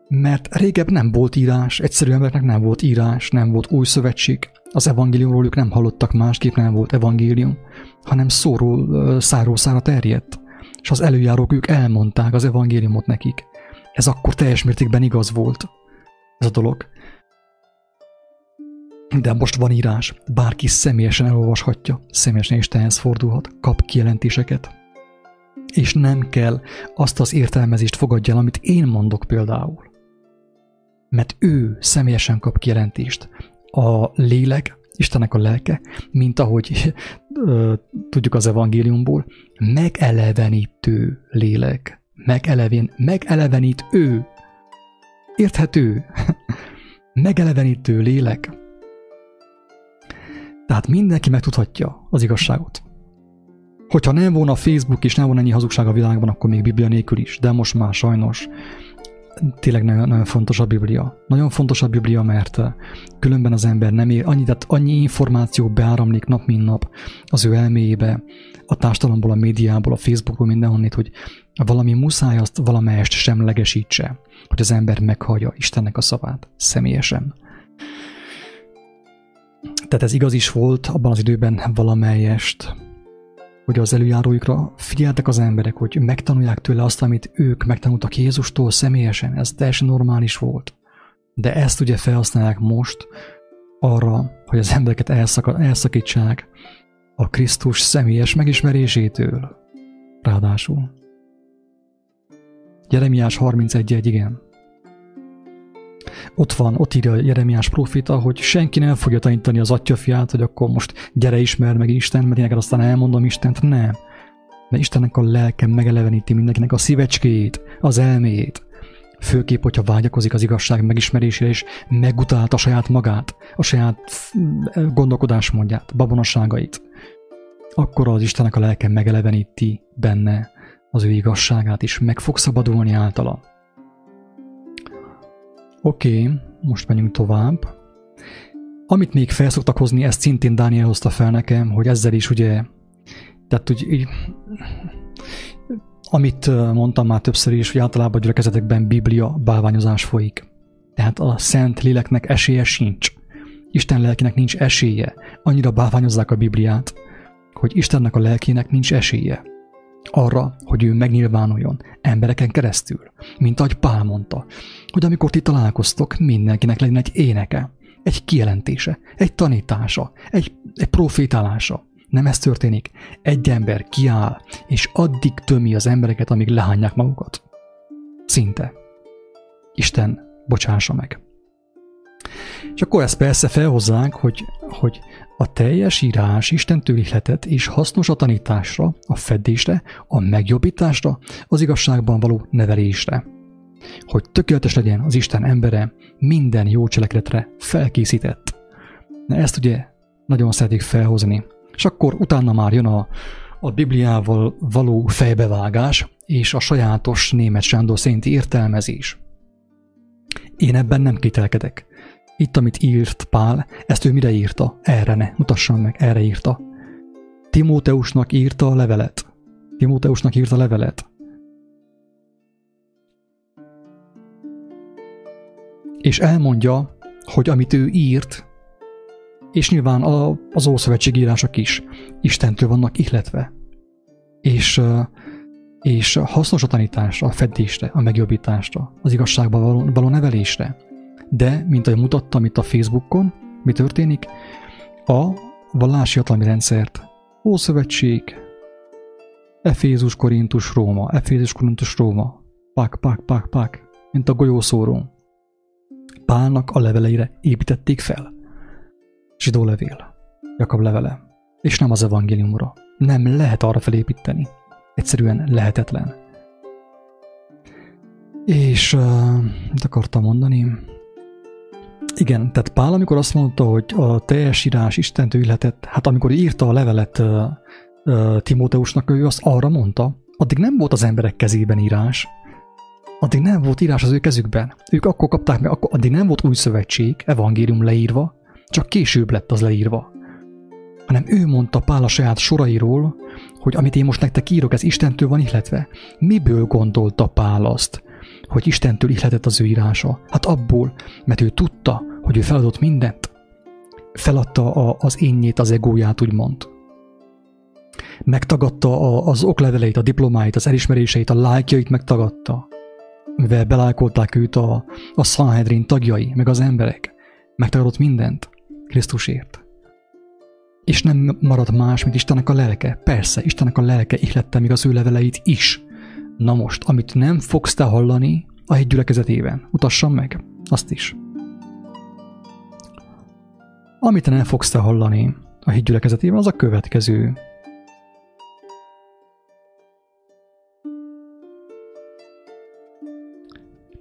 Mert régebb nem volt írás, egyszerű embereknek nem volt írás, nem volt új szövetség. Az evangéliumról ők nem hallottak másképp, nem volt evangélium, hanem szóról, száról szára terjedt. És az előjárók ők elmondták az evangéliumot nekik. Ez akkor teljes mértékben igaz volt. Ez a dolog. De most van írás, bárki személyesen elolvashatja, személyesen Istenhez fordulhat, kap kijelentéseket. És nem kell azt az értelmezést fogadja amit én mondok például. Mert ő személyesen kap kijelentést. A lélek, Istennek a lelke, mint ahogy tudjuk az evangéliumból, megelevenítő lélek. Megelevén, megelevenít ő. Érthető? megelevenítő lélek tehát mindenki megtudhatja az igazságot. Hogyha nem volna Facebook és nem volna ennyi hazugság a világban, akkor még Biblia nélkül is, de most már sajnos tényleg nagyon, nagyon fontos a Biblia. Nagyon fontos a Biblia, mert különben az ember nem ér, annyi, tehát annyi információ beáramlik nap, mint nap az ő elméjébe, a társadalomból, a médiából, a Facebookból, mindenhonnét, hogy valami muszáj azt valamelyest semlegesítse, hogy az ember meghallja Istennek a szavát személyesen. Tehát ez igaz is volt abban az időben valamelyest, hogy az előjáróikra figyeltek az emberek, hogy megtanulják tőle azt, amit ők megtanultak Jézustól személyesen. Ez teljesen normális volt. De ezt ugye felhasználják most arra, hogy az embereket elszak- elszakítsák a Krisztus személyes megismerésétől. Ráadásul. Jeremiás 31.1, igen. Ott van, ott írja Jeremiás profita, hogy senki nem fogja tanítani az atyafiát, hogy akkor most gyere ismer meg Isten, mert én neked aztán elmondom Istent. Nem. Mert Istennek a lelke megeleveníti mindenkinek a szívecskét, az elméjét. Főképp, hogyha vágyakozik az igazság megismerésére, és megutálta saját magát, a saját gondolkodásmódját, babonosságait. Akkor az Istennek a lelke megeleveníti benne az ő igazságát, és meg fog szabadulni általa. Oké, okay, most menjünk tovább. Amit még felszoktak hozni, ezt szintén Dániel hozta fel nekem, hogy ezzel is ugye, tehát úgy, amit mondtam már többször is, hogy általában a gyülekezetekben biblia bálványozás folyik. Tehát a szent léleknek esélye sincs. Isten lelkének nincs esélye. Annyira bálványozzák a Bibliát, hogy Istennek a lelkének nincs esélye arra, hogy ő megnyilvánuljon embereken keresztül, mint ahogy Pál mondta, hogy amikor ti találkoztok, mindenkinek legyen egy éneke, egy kijelentése, egy tanítása, egy, egy profétálása. Nem ez történik. Egy ember kiáll, és addig tömi az embereket, amíg lehányják magukat. Szinte. Isten bocsássa meg. És akkor ezt persze felhozzák, hogy, hogy a teljes írás Istentől ihletett és hasznos a tanításra, a fedésre, a megjobbításra, az igazságban való nevelésre. Hogy tökéletes legyen az Isten embere, minden jó cselekedetre felkészített. Na ezt ugye nagyon szeretik felhozni. És akkor utána már jön a, a Bibliával való fejbevágás és a sajátos német Sándor szerinti értelmezés. Én ebben nem kételkedek. Itt, amit írt Pál, ezt ő mire írta? Erre ne, mutassam meg, erre írta. Timóteusnak írta a levelet. Timóteusnak írta a levelet. És elmondja, hogy amit ő írt, és nyilván a, az Ószövetség írások is Istentől vannak ihletve. És, és hasznos a tanításra, a fedésre, a megjobbításra, az igazságban való, való nevelésre de, mint ahogy mutattam itt a Facebookon, mi történik, a vallási hatalmi rendszert, Ószövetség, Efézus, Korintus, Róma, Efézus, Korintus, Róma, pak, pak, pak, pak, mint a golyószóró. Pálnak a leveleire építették fel. Zsidó levél, Jakab levele, és nem az evangéliumra. Nem lehet arra felépíteni. Egyszerűen lehetetlen. És uh, mit akartam mondani? Igen, tehát Pál, amikor azt mondta, hogy a teljes írás Istentől illetett, hát amikor írta a levelet uh, Timóteusnak, ő azt arra mondta, addig nem volt az emberek kezében írás, addig nem volt írás az ő kezükben. Ők akkor kapták meg, akkor addig nem volt új szövetség, evangélium leírva, csak később lett az leírva. Hanem ő mondta Pál a saját sorairól, hogy amit én most nektek írok, ez Istentől van ihletve. Miből gondolta Pál azt, hogy Istentől ihletett az ő írása? Hát abból, mert ő tudta, hogy ő feladott mindent. Feladta a, az énjét, az egóját, úgymond. Megtagadta a, az okleveleit, a diplomáit, az elismeréseit, a lájkjait megtagadta. Mivel belájkolták őt a, a Sanhedrin tagjai, meg az emberek. Megtagadott mindent Krisztusért. És nem maradt más, mint Istennek a lelke. Persze, Istennek a lelke ihlette még az ő leveleit is. Na most, amit nem fogsz te hallani a híd gyülekezetében, utassam meg azt is. Amit nem fogsz te hallani a híd gyülekezetében, az a következő.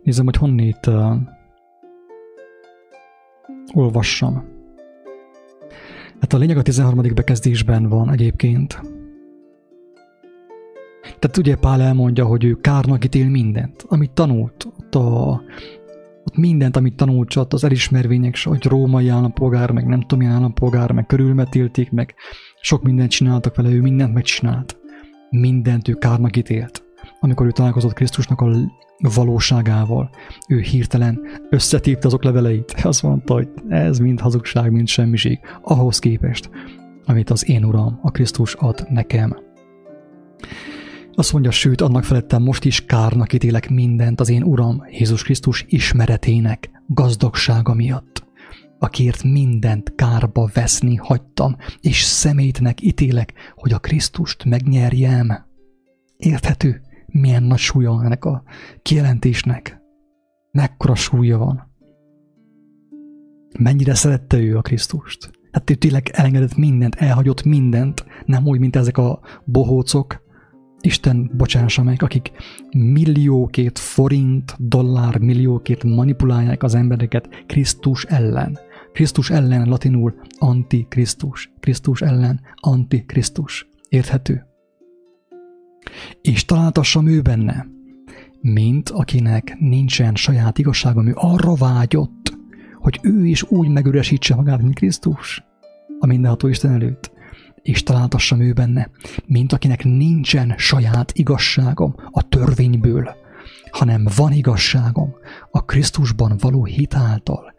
Nézem, hogy honnét uh, olvassam. Hát a lényeg a 13. bekezdésben van egyébként. Tehát ugye Pál elmondja, hogy ő kárnak ítél mindent, amit tanult. Ott, a, ott mindent, amit tanult, csak az elismervények, hogy római állampolgár, meg nem tudom milyen állampolgár, meg körülmetélték, meg sok mindent csináltak vele, ő mindent megcsinált. Mindent ő kárnak ítélt. Amikor ő találkozott Krisztusnak a valóságával, ő hirtelen összetépte azok leveleit. Azt mondta, hogy ez mind hazugság, mind semmiség, ahhoz képest, amit az én Uram, a Krisztus ad nekem. Azt mondja, sőt, annak felettem most is kárnak ítélek mindent az én Uram, Jézus Krisztus ismeretének gazdagsága miatt, akiért mindent kárba veszni hagytam, és szemétnek ítélek, hogy a Krisztust megnyerjem. Érthető? Milyen nagy súlya ennek a kijelentésnek? Mekkora súlya van? Mennyire szerette ő a Krisztust? Hát ő tényleg elengedett mindent, elhagyott mindent, nem úgy, mint ezek a bohócok, Isten bocsássa meg, akik milliókét forint, dollár milliókét manipulálják az embereket Krisztus ellen. Krisztus ellen latinul antikrisztus. Krisztus ellen antikrisztus. Érthető? És találtassam ő benne, mint akinek nincsen saját igazsága, ő arra vágyott, hogy ő is úgy megüresítse magát, mint Krisztus, a mindenható Isten előtt és találtassam ő benne, mint akinek nincsen saját igazságom a törvényből, hanem van igazságom a Krisztusban való hit által.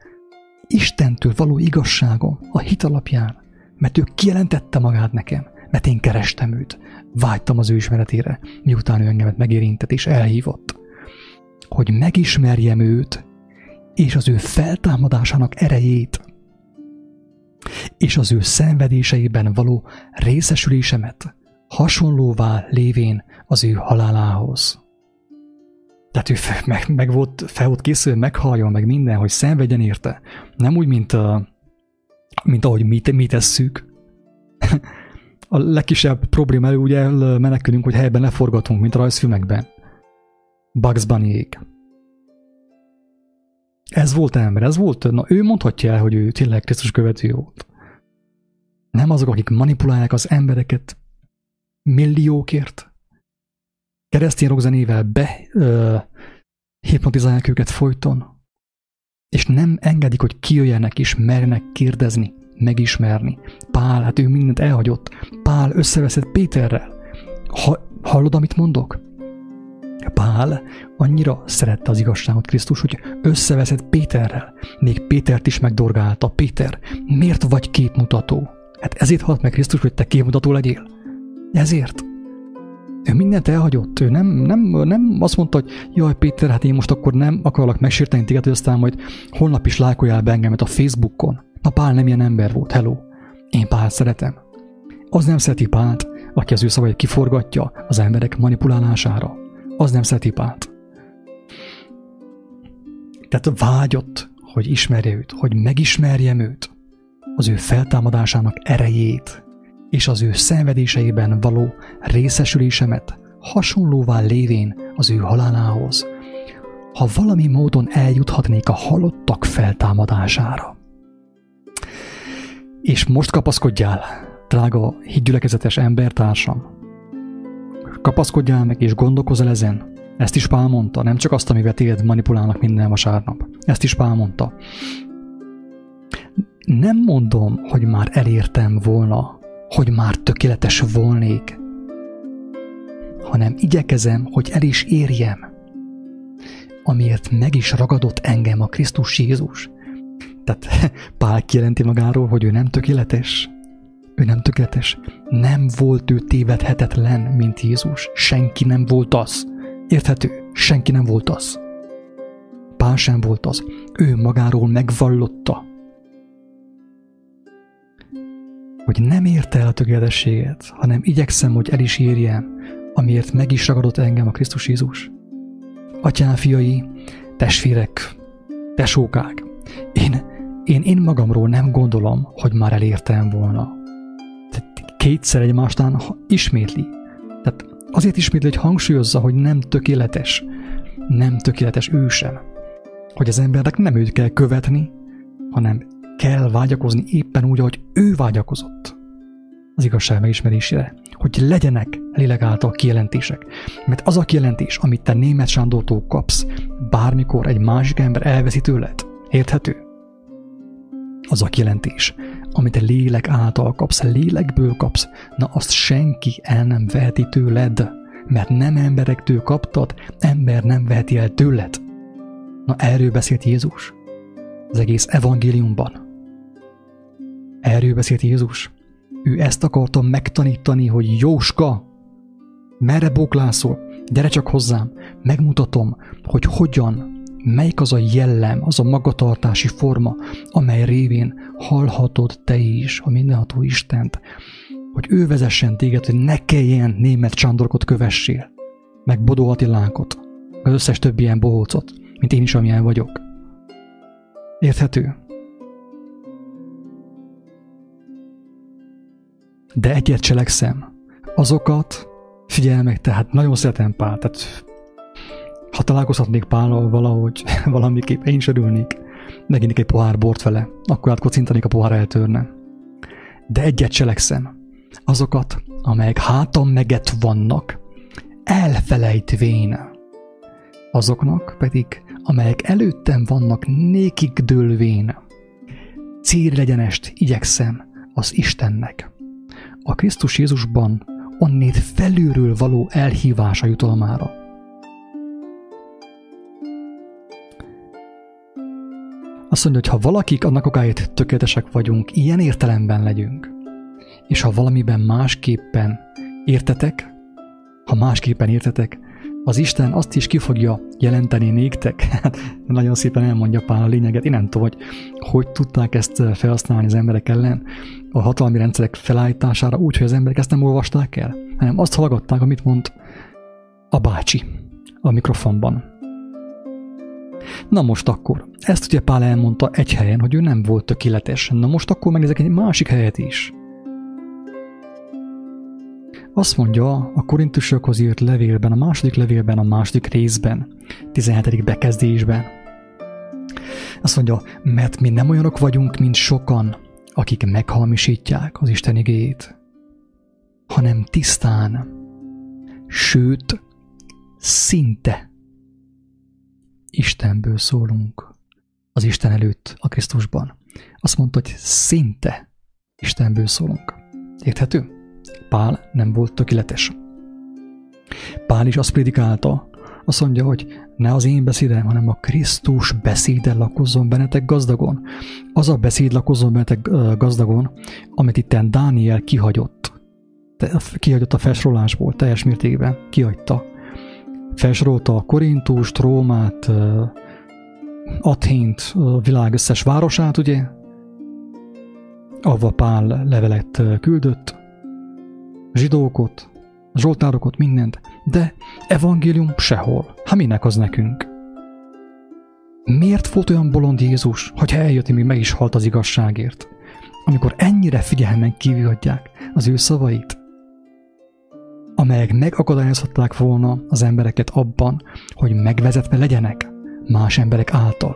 Istentől való igazságom a hit alapján, mert ő kijelentette magát nekem, mert én kerestem őt, vágytam az ő ismeretére, miután ő engemet megérintett és elhívott, hogy megismerjem őt, és az ő feltámadásának erejét, és az ő szenvedéseiben való részesülésemet hasonlóvá lévén az ő halálához. Tehát ő meg, meg volt, fel volt készül, meghaljon, meg minden, hogy szenvedjen érte. Nem úgy, mint, mint ahogy mi, mi tesszük. A legkisebb probléma elő ugye menekülünk, hogy helyben leforgatunk, mint a rajzfilmekben. Bugs bunny -ék. Ez volt ember, ez volt, na ő mondhatja el, hogy ő tényleg Krisztus követő volt. Nem azok, akik manipulálják az embereket milliókért. Keresztény rockzenével be ö, hipnotizálják őket folyton, és nem engedik, hogy kijöjjenek és merjenek kérdezni, megismerni. Pál, hát ő mindent elhagyott. Pál összeveszett Péterrel. Ha, hallod, amit mondok? Pál annyira szerette az igazságot Krisztus, hogy összeveszett Péterrel. Még Pétert is megdorgálta. Péter, miért vagy képmutató? Hát ezért halt meg Krisztus, hogy te képmutató legyél. Ezért. Ő mindent elhagyott. Ő nem, nem, nem azt mondta, hogy jaj, Péter, hát én most akkor nem akarlak megsérteni téged, hogy aztán majd holnap is lájkoljál be engemet a Facebookon. Na Pál nem ilyen ember volt, hello. Én Pál szeretem. Az nem szereti Pált, aki az ő szavait kiforgatja az emberek manipulálására az nem szereti. Tehát vágyott, hogy ismerje őt, hogy megismerjem őt, az ő feltámadásának erejét, és az ő szenvedéseiben való részesülésemet hasonlóvá lévén az ő halálához, ha valami módon eljuthatnék a halottak feltámadására. És most kapaszkodjál, drága hídgyülekezetes embertársam, Kapaszkodjál meg és gondolkozz el ezen. Ezt is Pál mondta, nem csak azt, amivel téged manipulálnak minden vasárnap. Ezt is Pál mondta. Nem mondom, hogy már elértem volna, hogy már tökéletes volnék, hanem igyekezem, hogy el is érjem, amiért meg is ragadott engem a Krisztus Jézus. Tehát Pál kijelenti magáról, hogy ő nem tökéletes. Ő nem tökéletes. Nem volt ő tévedhetetlen, mint Jézus. Senki nem volt az. Érthető? Senki nem volt az. Pál sem volt az. Ő magáról megvallotta, hogy nem érte el a tökéletességet, hanem igyekszem, hogy el is érjem, amiért meg is ragadott engem a Krisztus Jézus. Atyám, fiai, testvérek, tesókák, én, én, én magamról nem gondolom, hogy már elértem volna. Kétszer egymásnál ismétli. Tehát azért ismétli, hogy hangsúlyozza, hogy nem tökéletes. Nem tökéletes ő sem. Hogy az embernek nem őt kell követni, hanem kell vágyakozni éppen úgy, ahogy ő vágyakozott az igazság megismerésére, hogy legyenek lélek által kijelentések. Mert az a kijelentés, amit te német Sándortól kapsz, bármikor egy másik ember elveszi tőled, érthető? Az a kijelentés, amit a lélek által kapsz, lélekből kapsz, na azt senki el nem veheti tőled, mert nem emberektől kaptad, ember nem veheti el tőled. Na erről beszélt Jézus az egész evangéliumban. Erről beszélt Jézus. Ő ezt akarta megtanítani, hogy Jóska, merre bóklászol? Gyere csak hozzám, megmutatom, hogy hogyan, melyik az a jellem, az a magatartási forma, amely révén hallhatod te is a mindenható Istent, hogy ő vezessen téged, hogy ne kelljen német Csandorkot kövessél, meg Bodó Attilánkot, az összes többi ilyen bohócot, mint én is, amilyen vagyok. Érthető? de egyet cselekszem. Azokat, figyelj meg, tehát nagyon szeretem Pál, tehát ha találkozhatnék Pállal valahogy, valamiképp én is örülnék, megint egy pohár bort vele, akkor átkocintanék a pohár eltörne. De egyet cselekszem. Azokat, amelyek hátam meget vannak, elfelejtvén. Azoknak pedig, amelyek előttem vannak, nékig dőlvén. Célregyenest igyekszem az Istennek a Krisztus Jézusban onnét felülről való elhívása jutalmára. Azt mondja, hogy ha valakik annak okáért tökéletesek vagyunk, ilyen értelemben legyünk. És ha valamiben másképpen értetek, ha másképpen értetek, az Isten azt is ki fogja jelenteni néktek. Hát nagyon szépen elmondja Pál a lényeget. Én nem tudom, hogy hogy tudták ezt felhasználni az emberek ellen a hatalmi rendszerek felállítására úgy, hogy az emberek ezt nem olvasták el, hanem azt hallgatták, amit mond a bácsi a mikrofonban. Na most akkor, ezt ugye Pál elmondta egy helyen, hogy ő nem volt tökéletes. Na most akkor megnézek egy másik helyet is. Azt mondja a korintusokhoz írt levélben, a második levélben, a második részben, 17. bekezdésben. Azt mondja, mert mi nem olyanok vagyunk, mint sokan, akik meghamisítják az Isten igéjét, hanem tisztán, sőt, szinte Istenből szólunk az Isten előtt a Krisztusban. Azt mondta, hogy szinte Istenből szólunk. Érthető? Pál nem volt tökéletes. Pál is azt prédikálta, azt mondja, hogy ne az én beszédem, hanem a Krisztus beszéde lakozzon bennetek gazdagon. Az a beszéd lakozzon bennetek gazdagon, amit itt Dániel kihagyott. Kihagyott a felsorolásból teljes mértékben. Kihagyta. Felsorolta a Korintust, Rómát, Athént, a világ összes városát, ugye? Ahova Pál levelet küldött, zsidókot, zsoltárokot, mindent, de evangélium sehol. Ha minek az nekünk? Miért volt olyan bolond Jézus, hogyha eljött, még meg is halt az igazságért? Amikor ennyire figyelmen kívül adják az ő szavait, amelyek megakadályozhatták volna az embereket abban, hogy megvezetve legyenek más emberek által.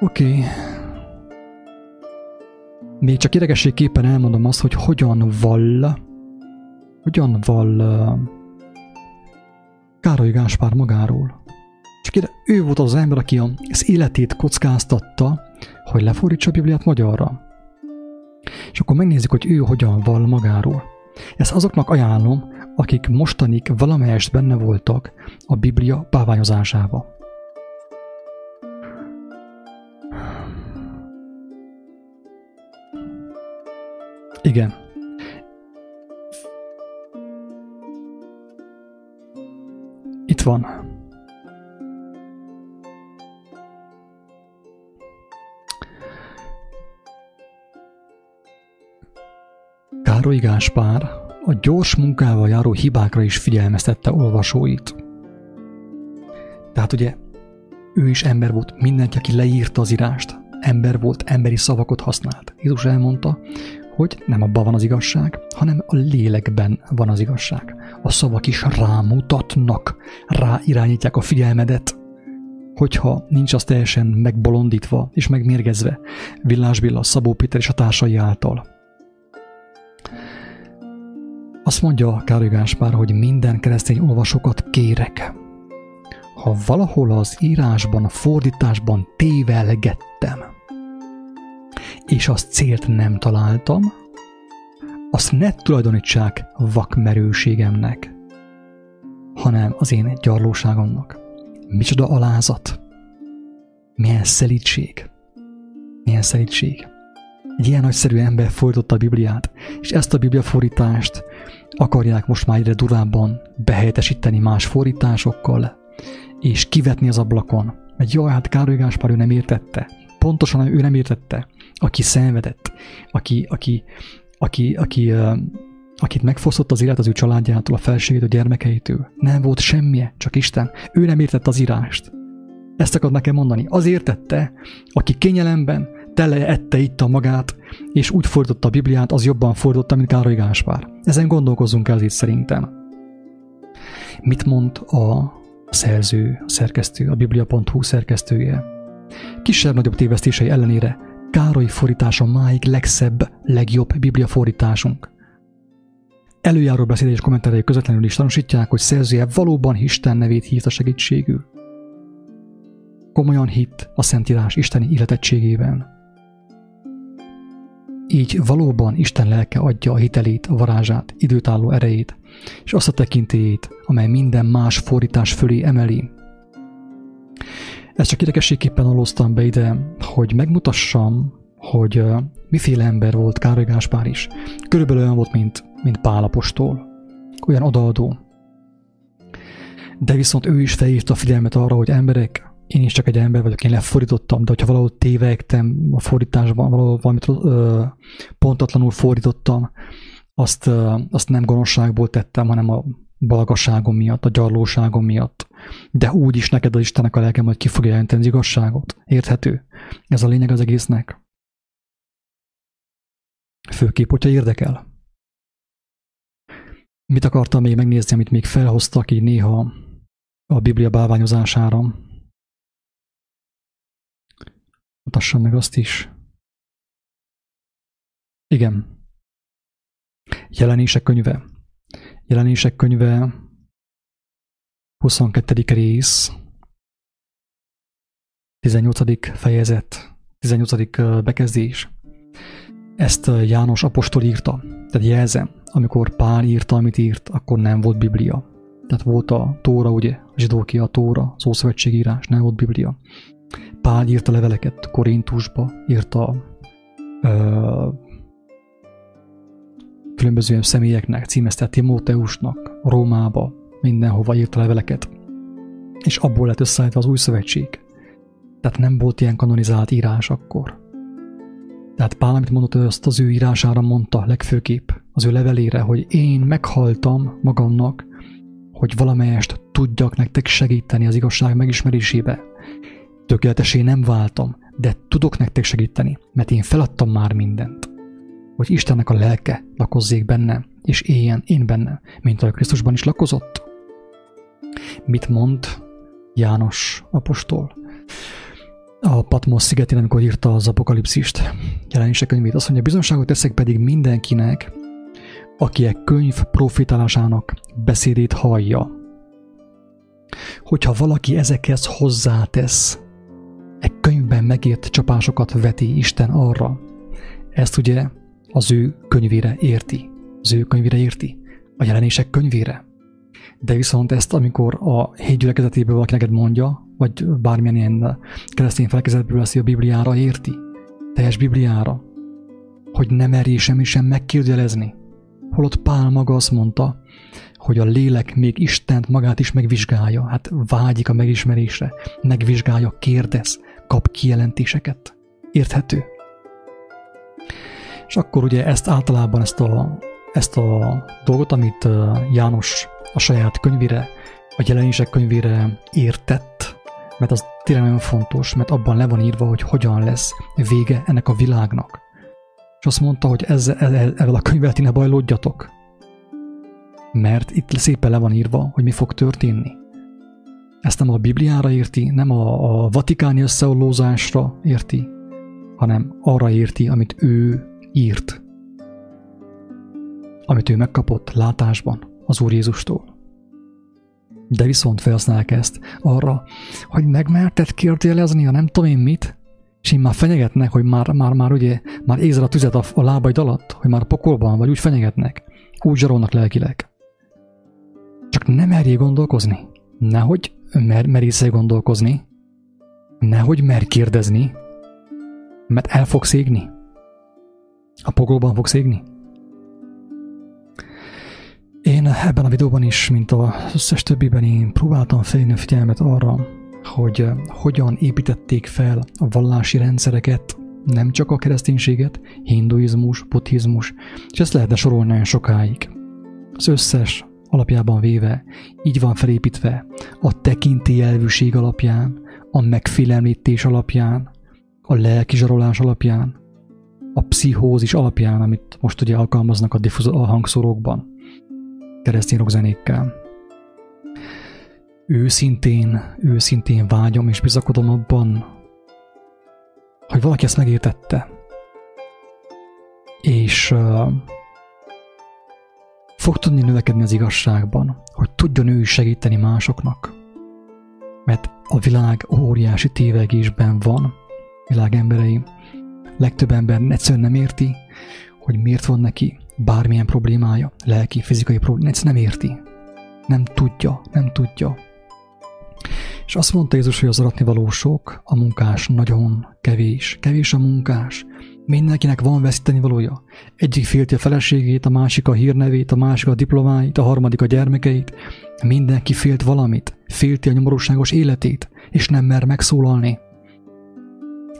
Oké, okay. Még csak idegességképpen elmondom azt, hogy hogyan vall hogyan val uh, Károly Gáspár magáról. Csak ő volt az ember, aki az életét kockáztatta, hogy lefordítsa a Bibliát magyarra. És akkor megnézzük, hogy ő hogyan val magáról. Ezt azoknak ajánlom, akik mostanig valamelyest benne voltak a Biblia báványozásába. Igen. Itt van. Károly Gáspár a gyors munkával járó hibákra is figyelmeztette olvasóit. Tehát ugye ő is ember volt, mindenki, aki leírta az írást, ember volt, emberi szavakat használt. Jézus elmondta, hogy nem abban van az igazság, hanem a lélekben van az igazság. A szavak is rámutatnak, ráirányítják a figyelmedet, hogyha nincs az teljesen megbolondítva és megmérgezve Villás Billa, Szabó Péter és a társai által. Azt mondja Károly Gáspár, hogy minden keresztény olvasókat kérek. Ha valahol az írásban, a fordításban tévelgettem, és azt célt nem találtam, azt ne tulajdonítsák vakmerőségemnek, hanem az én gyarlóságomnak. Micsoda alázat! Milyen szelítség! Milyen szelítség! Egy ilyen nagyszerű ember fordította a Bibliát, és ezt a Biblia fordítást akarják most már egyre durvábban behelyettesíteni más fordításokkal, és kivetni az ablakon. Mert jaj, hát Károly Gáspár ő nem értette. Pontosan ő nem értette, aki szenvedett, aki, aki, aki, aki, akit megfosztott az élet az ő családjától, a felségét, a gyermekeitől. Nem volt semmije, csak Isten. Ő nem értette az írást. Ezt akar nekem mondani. Az értette, aki kényelemben, tele ette itta magát, és úgy fordította a Bibliát, az jobban fordította, mint Károly Gáspár. Ezen gondolkozunk el itt szerintem. Mit mond a szerző, a szerkesztő, a biblia.hu szerkesztője? Kisebb-nagyobb tévesztései ellenére Károly fordítása máig legszebb, legjobb biblia fordításunk. Előjáró beszédés kommentárjai közvetlenül is tanúsítják, hogy szerzője valóban Isten nevét hívta segítségül. Komolyan hitt a Szentírás isteni illetettségében. Így valóban Isten lelke adja a hitelét, a varázsát, időtálló erejét, és azt a tekintélyét, amely minden más fordítás fölé emeli. Ezt csak érdekességképpen aloztam be ide, hogy megmutassam, hogy miféle ember volt Károly Gáspár is. Körülbelül olyan volt, mint, mint Pálapostól. Olyan odaadó. De viszont ő is felhívta a figyelmet arra, hogy emberek, én is csak egy ember vagyok, én lefordítottam, de hogyha valahol tévegtem a fordításban, valahol valamit ö, pontatlanul fordítottam, azt, ö, azt nem gonoszságból tettem, hanem a balgasságom miatt, a gyarlóságom miatt. De úgy is neked az Istennek a lelkem, hogy ki fogja jelenteni az igazságot. Érthető? Ez a lényeg az egésznek. Főképp, hogyha érdekel. Mit akartam még megnézni, amit még felhoztak így néha a Biblia bálványozására? Mutassam meg azt is. Igen. Jelenések könyve. Jelenések könyve 22. rész 18. fejezet 18. bekezdés. Ezt János apostol írta. Tehát jelzem, amikor Pál írta, amit írt, akkor nem volt Biblia. Tehát volt a Tóra, ugye, a zsidóki a Tóra, az Ószövetségírás, nem volt Biblia. Pál írta leveleket Korintusba, írta ö, különböző személyeknek, címezte Timóteusnak, Rómába, mindenhova írta leveleket. És abból lett összeállítva az új szövetség. Tehát nem volt ilyen kanonizált írás akkor. Tehát Pál, amit mondott, azt az ő írására mondta legfőképp, az ő levelére, hogy én meghaltam magamnak, hogy valamelyest tudjak nektek segíteni az igazság megismerésébe. Tökéletesé nem váltam, de tudok nektek segíteni, mert én feladtam már mindent. Hogy Istennek a lelke lakozzék benne, és éljen én benne, mint ahogy Krisztusban is lakozott. Mit mond János apostol? A Patmos szigetén, amikor írta az apokalipszist, jelenések könyvét, azt mondja, bizonságot teszek pedig mindenkinek, aki egy könyv profitálásának beszédét hallja. Hogyha valaki ezekhez hozzátesz, egy könyvben megért csapásokat veti Isten arra, ezt ugye az ő könyvére érti. Az ő könyvére érti. A jelenések könyvére. De viszont ezt, amikor a hét gyülekezetéből valaki neked mondja, vagy bármilyen ilyen keresztény felekezetből veszi a Bibliára, érti? Teljes Bibliára. Hogy nem merjé semmi sem megkérdelezni. Holott Pál maga azt mondta, hogy a lélek még Istent magát is megvizsgálja, hát vágyik a megismerésre, megvizsgálja, kérdez, kap kijelentéseket. Érthető? És akkor ugye ezt általában, ezt a, ezt a dolgot, amit János a saját könyvére, a jelenések könyvére értett, mert az tényleg nagyon fontos, mert abban le van írva, hogy hogyan lesz vége ennek a világnak. És azt mondta, hogy ezzel, ezzel a könyvvel ti ne bajlódjatok, mert itt szépen le van írva, hogy mi fog történni. Ezt nem a Bibliára érti, nem a, a vatikáni összeollózásra érti, hanem arra érti, amit ő írt, amit ő megkapott látásban az Úr Jézustól. De viszont felhasználják ezt arra, hogy megmerted kérdélezni a nem tudom én mit, és én már fenyegetnek, hogy már, már, már ugye, már ézel a tüzet a, a lábaid alatt, hogy már pokolban vagy, úgy fenyegetnek, úgy zsarolnak lelkileg. Csak nem merjél gondolkozni. Nehogy mer, merészej gondolkozni. Nehogy mer kérdezni, mert el fogsz égni. A pokolban fogsz égni. Én ebben a videóban is, mint az összes többiben, én próbáltam felhívni a figyelmet arra, hogy eh, hogyan építették fel a vallási rendszereket, nem csak a kereszténységet, hinduizmus, buddhizmus, és ezt lehetne sorolni nagyon sokáig. Az összes alapjában véve így van felépítve a tekintélyelvűség alapján, a megfélemlítés alapján, a lelki zsarolás alapján, a pszichózis alapján, amit most ugye alkalmaznak a, diffuz- a hangszórókban, keresztény rockzenékkel. Őszintén, őszintén vágyom és bizakodom abban, hogy valaki ezt megértette. És uh, fog tudni növekedni az igazságban, hogy tudjon ő segíteni másoknak. Mert a világ óriási tévegésben van, világ emberei. Legtöbb ember egyszerűen nem érti, hogy miért van neki bármilyen problémája, lelki, fizikai problémája, egyszerűen nem érti. Nem tudja, nem tudja. És azt mondta Jézus, hogy az aratni való sok, a munkás nagyon kevés. Kevés a munkás. Mindenkinek van veszíteni valója. Egyik félti a feleségét, a másik a hírnevét, a másik a diplomáit, a harmadik a gyermekeit. Mindenki félt valamit, félti a nyomorúságos életét, és nem mer megszólalni.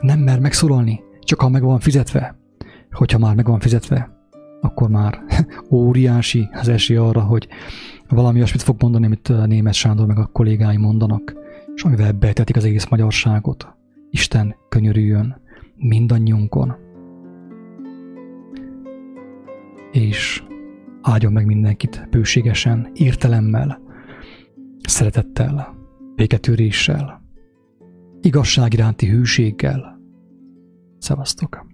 Nem mer megszólalni, csak ha meg van fizetve. Hogyha már meg van fizetve, akkor már óriási az esély arra, hogy valami olyasmit fog mondani, amit német Sándor meg a kollégái mondanak, és amivel betetik az egész magyarságot. Isten könyörüljön mindannyiunkon. És áldjon meg mindenkit bőségesen, értelemmel, szeretettel, béketűréssel, igazság iránti hűséggel. Szevasztok!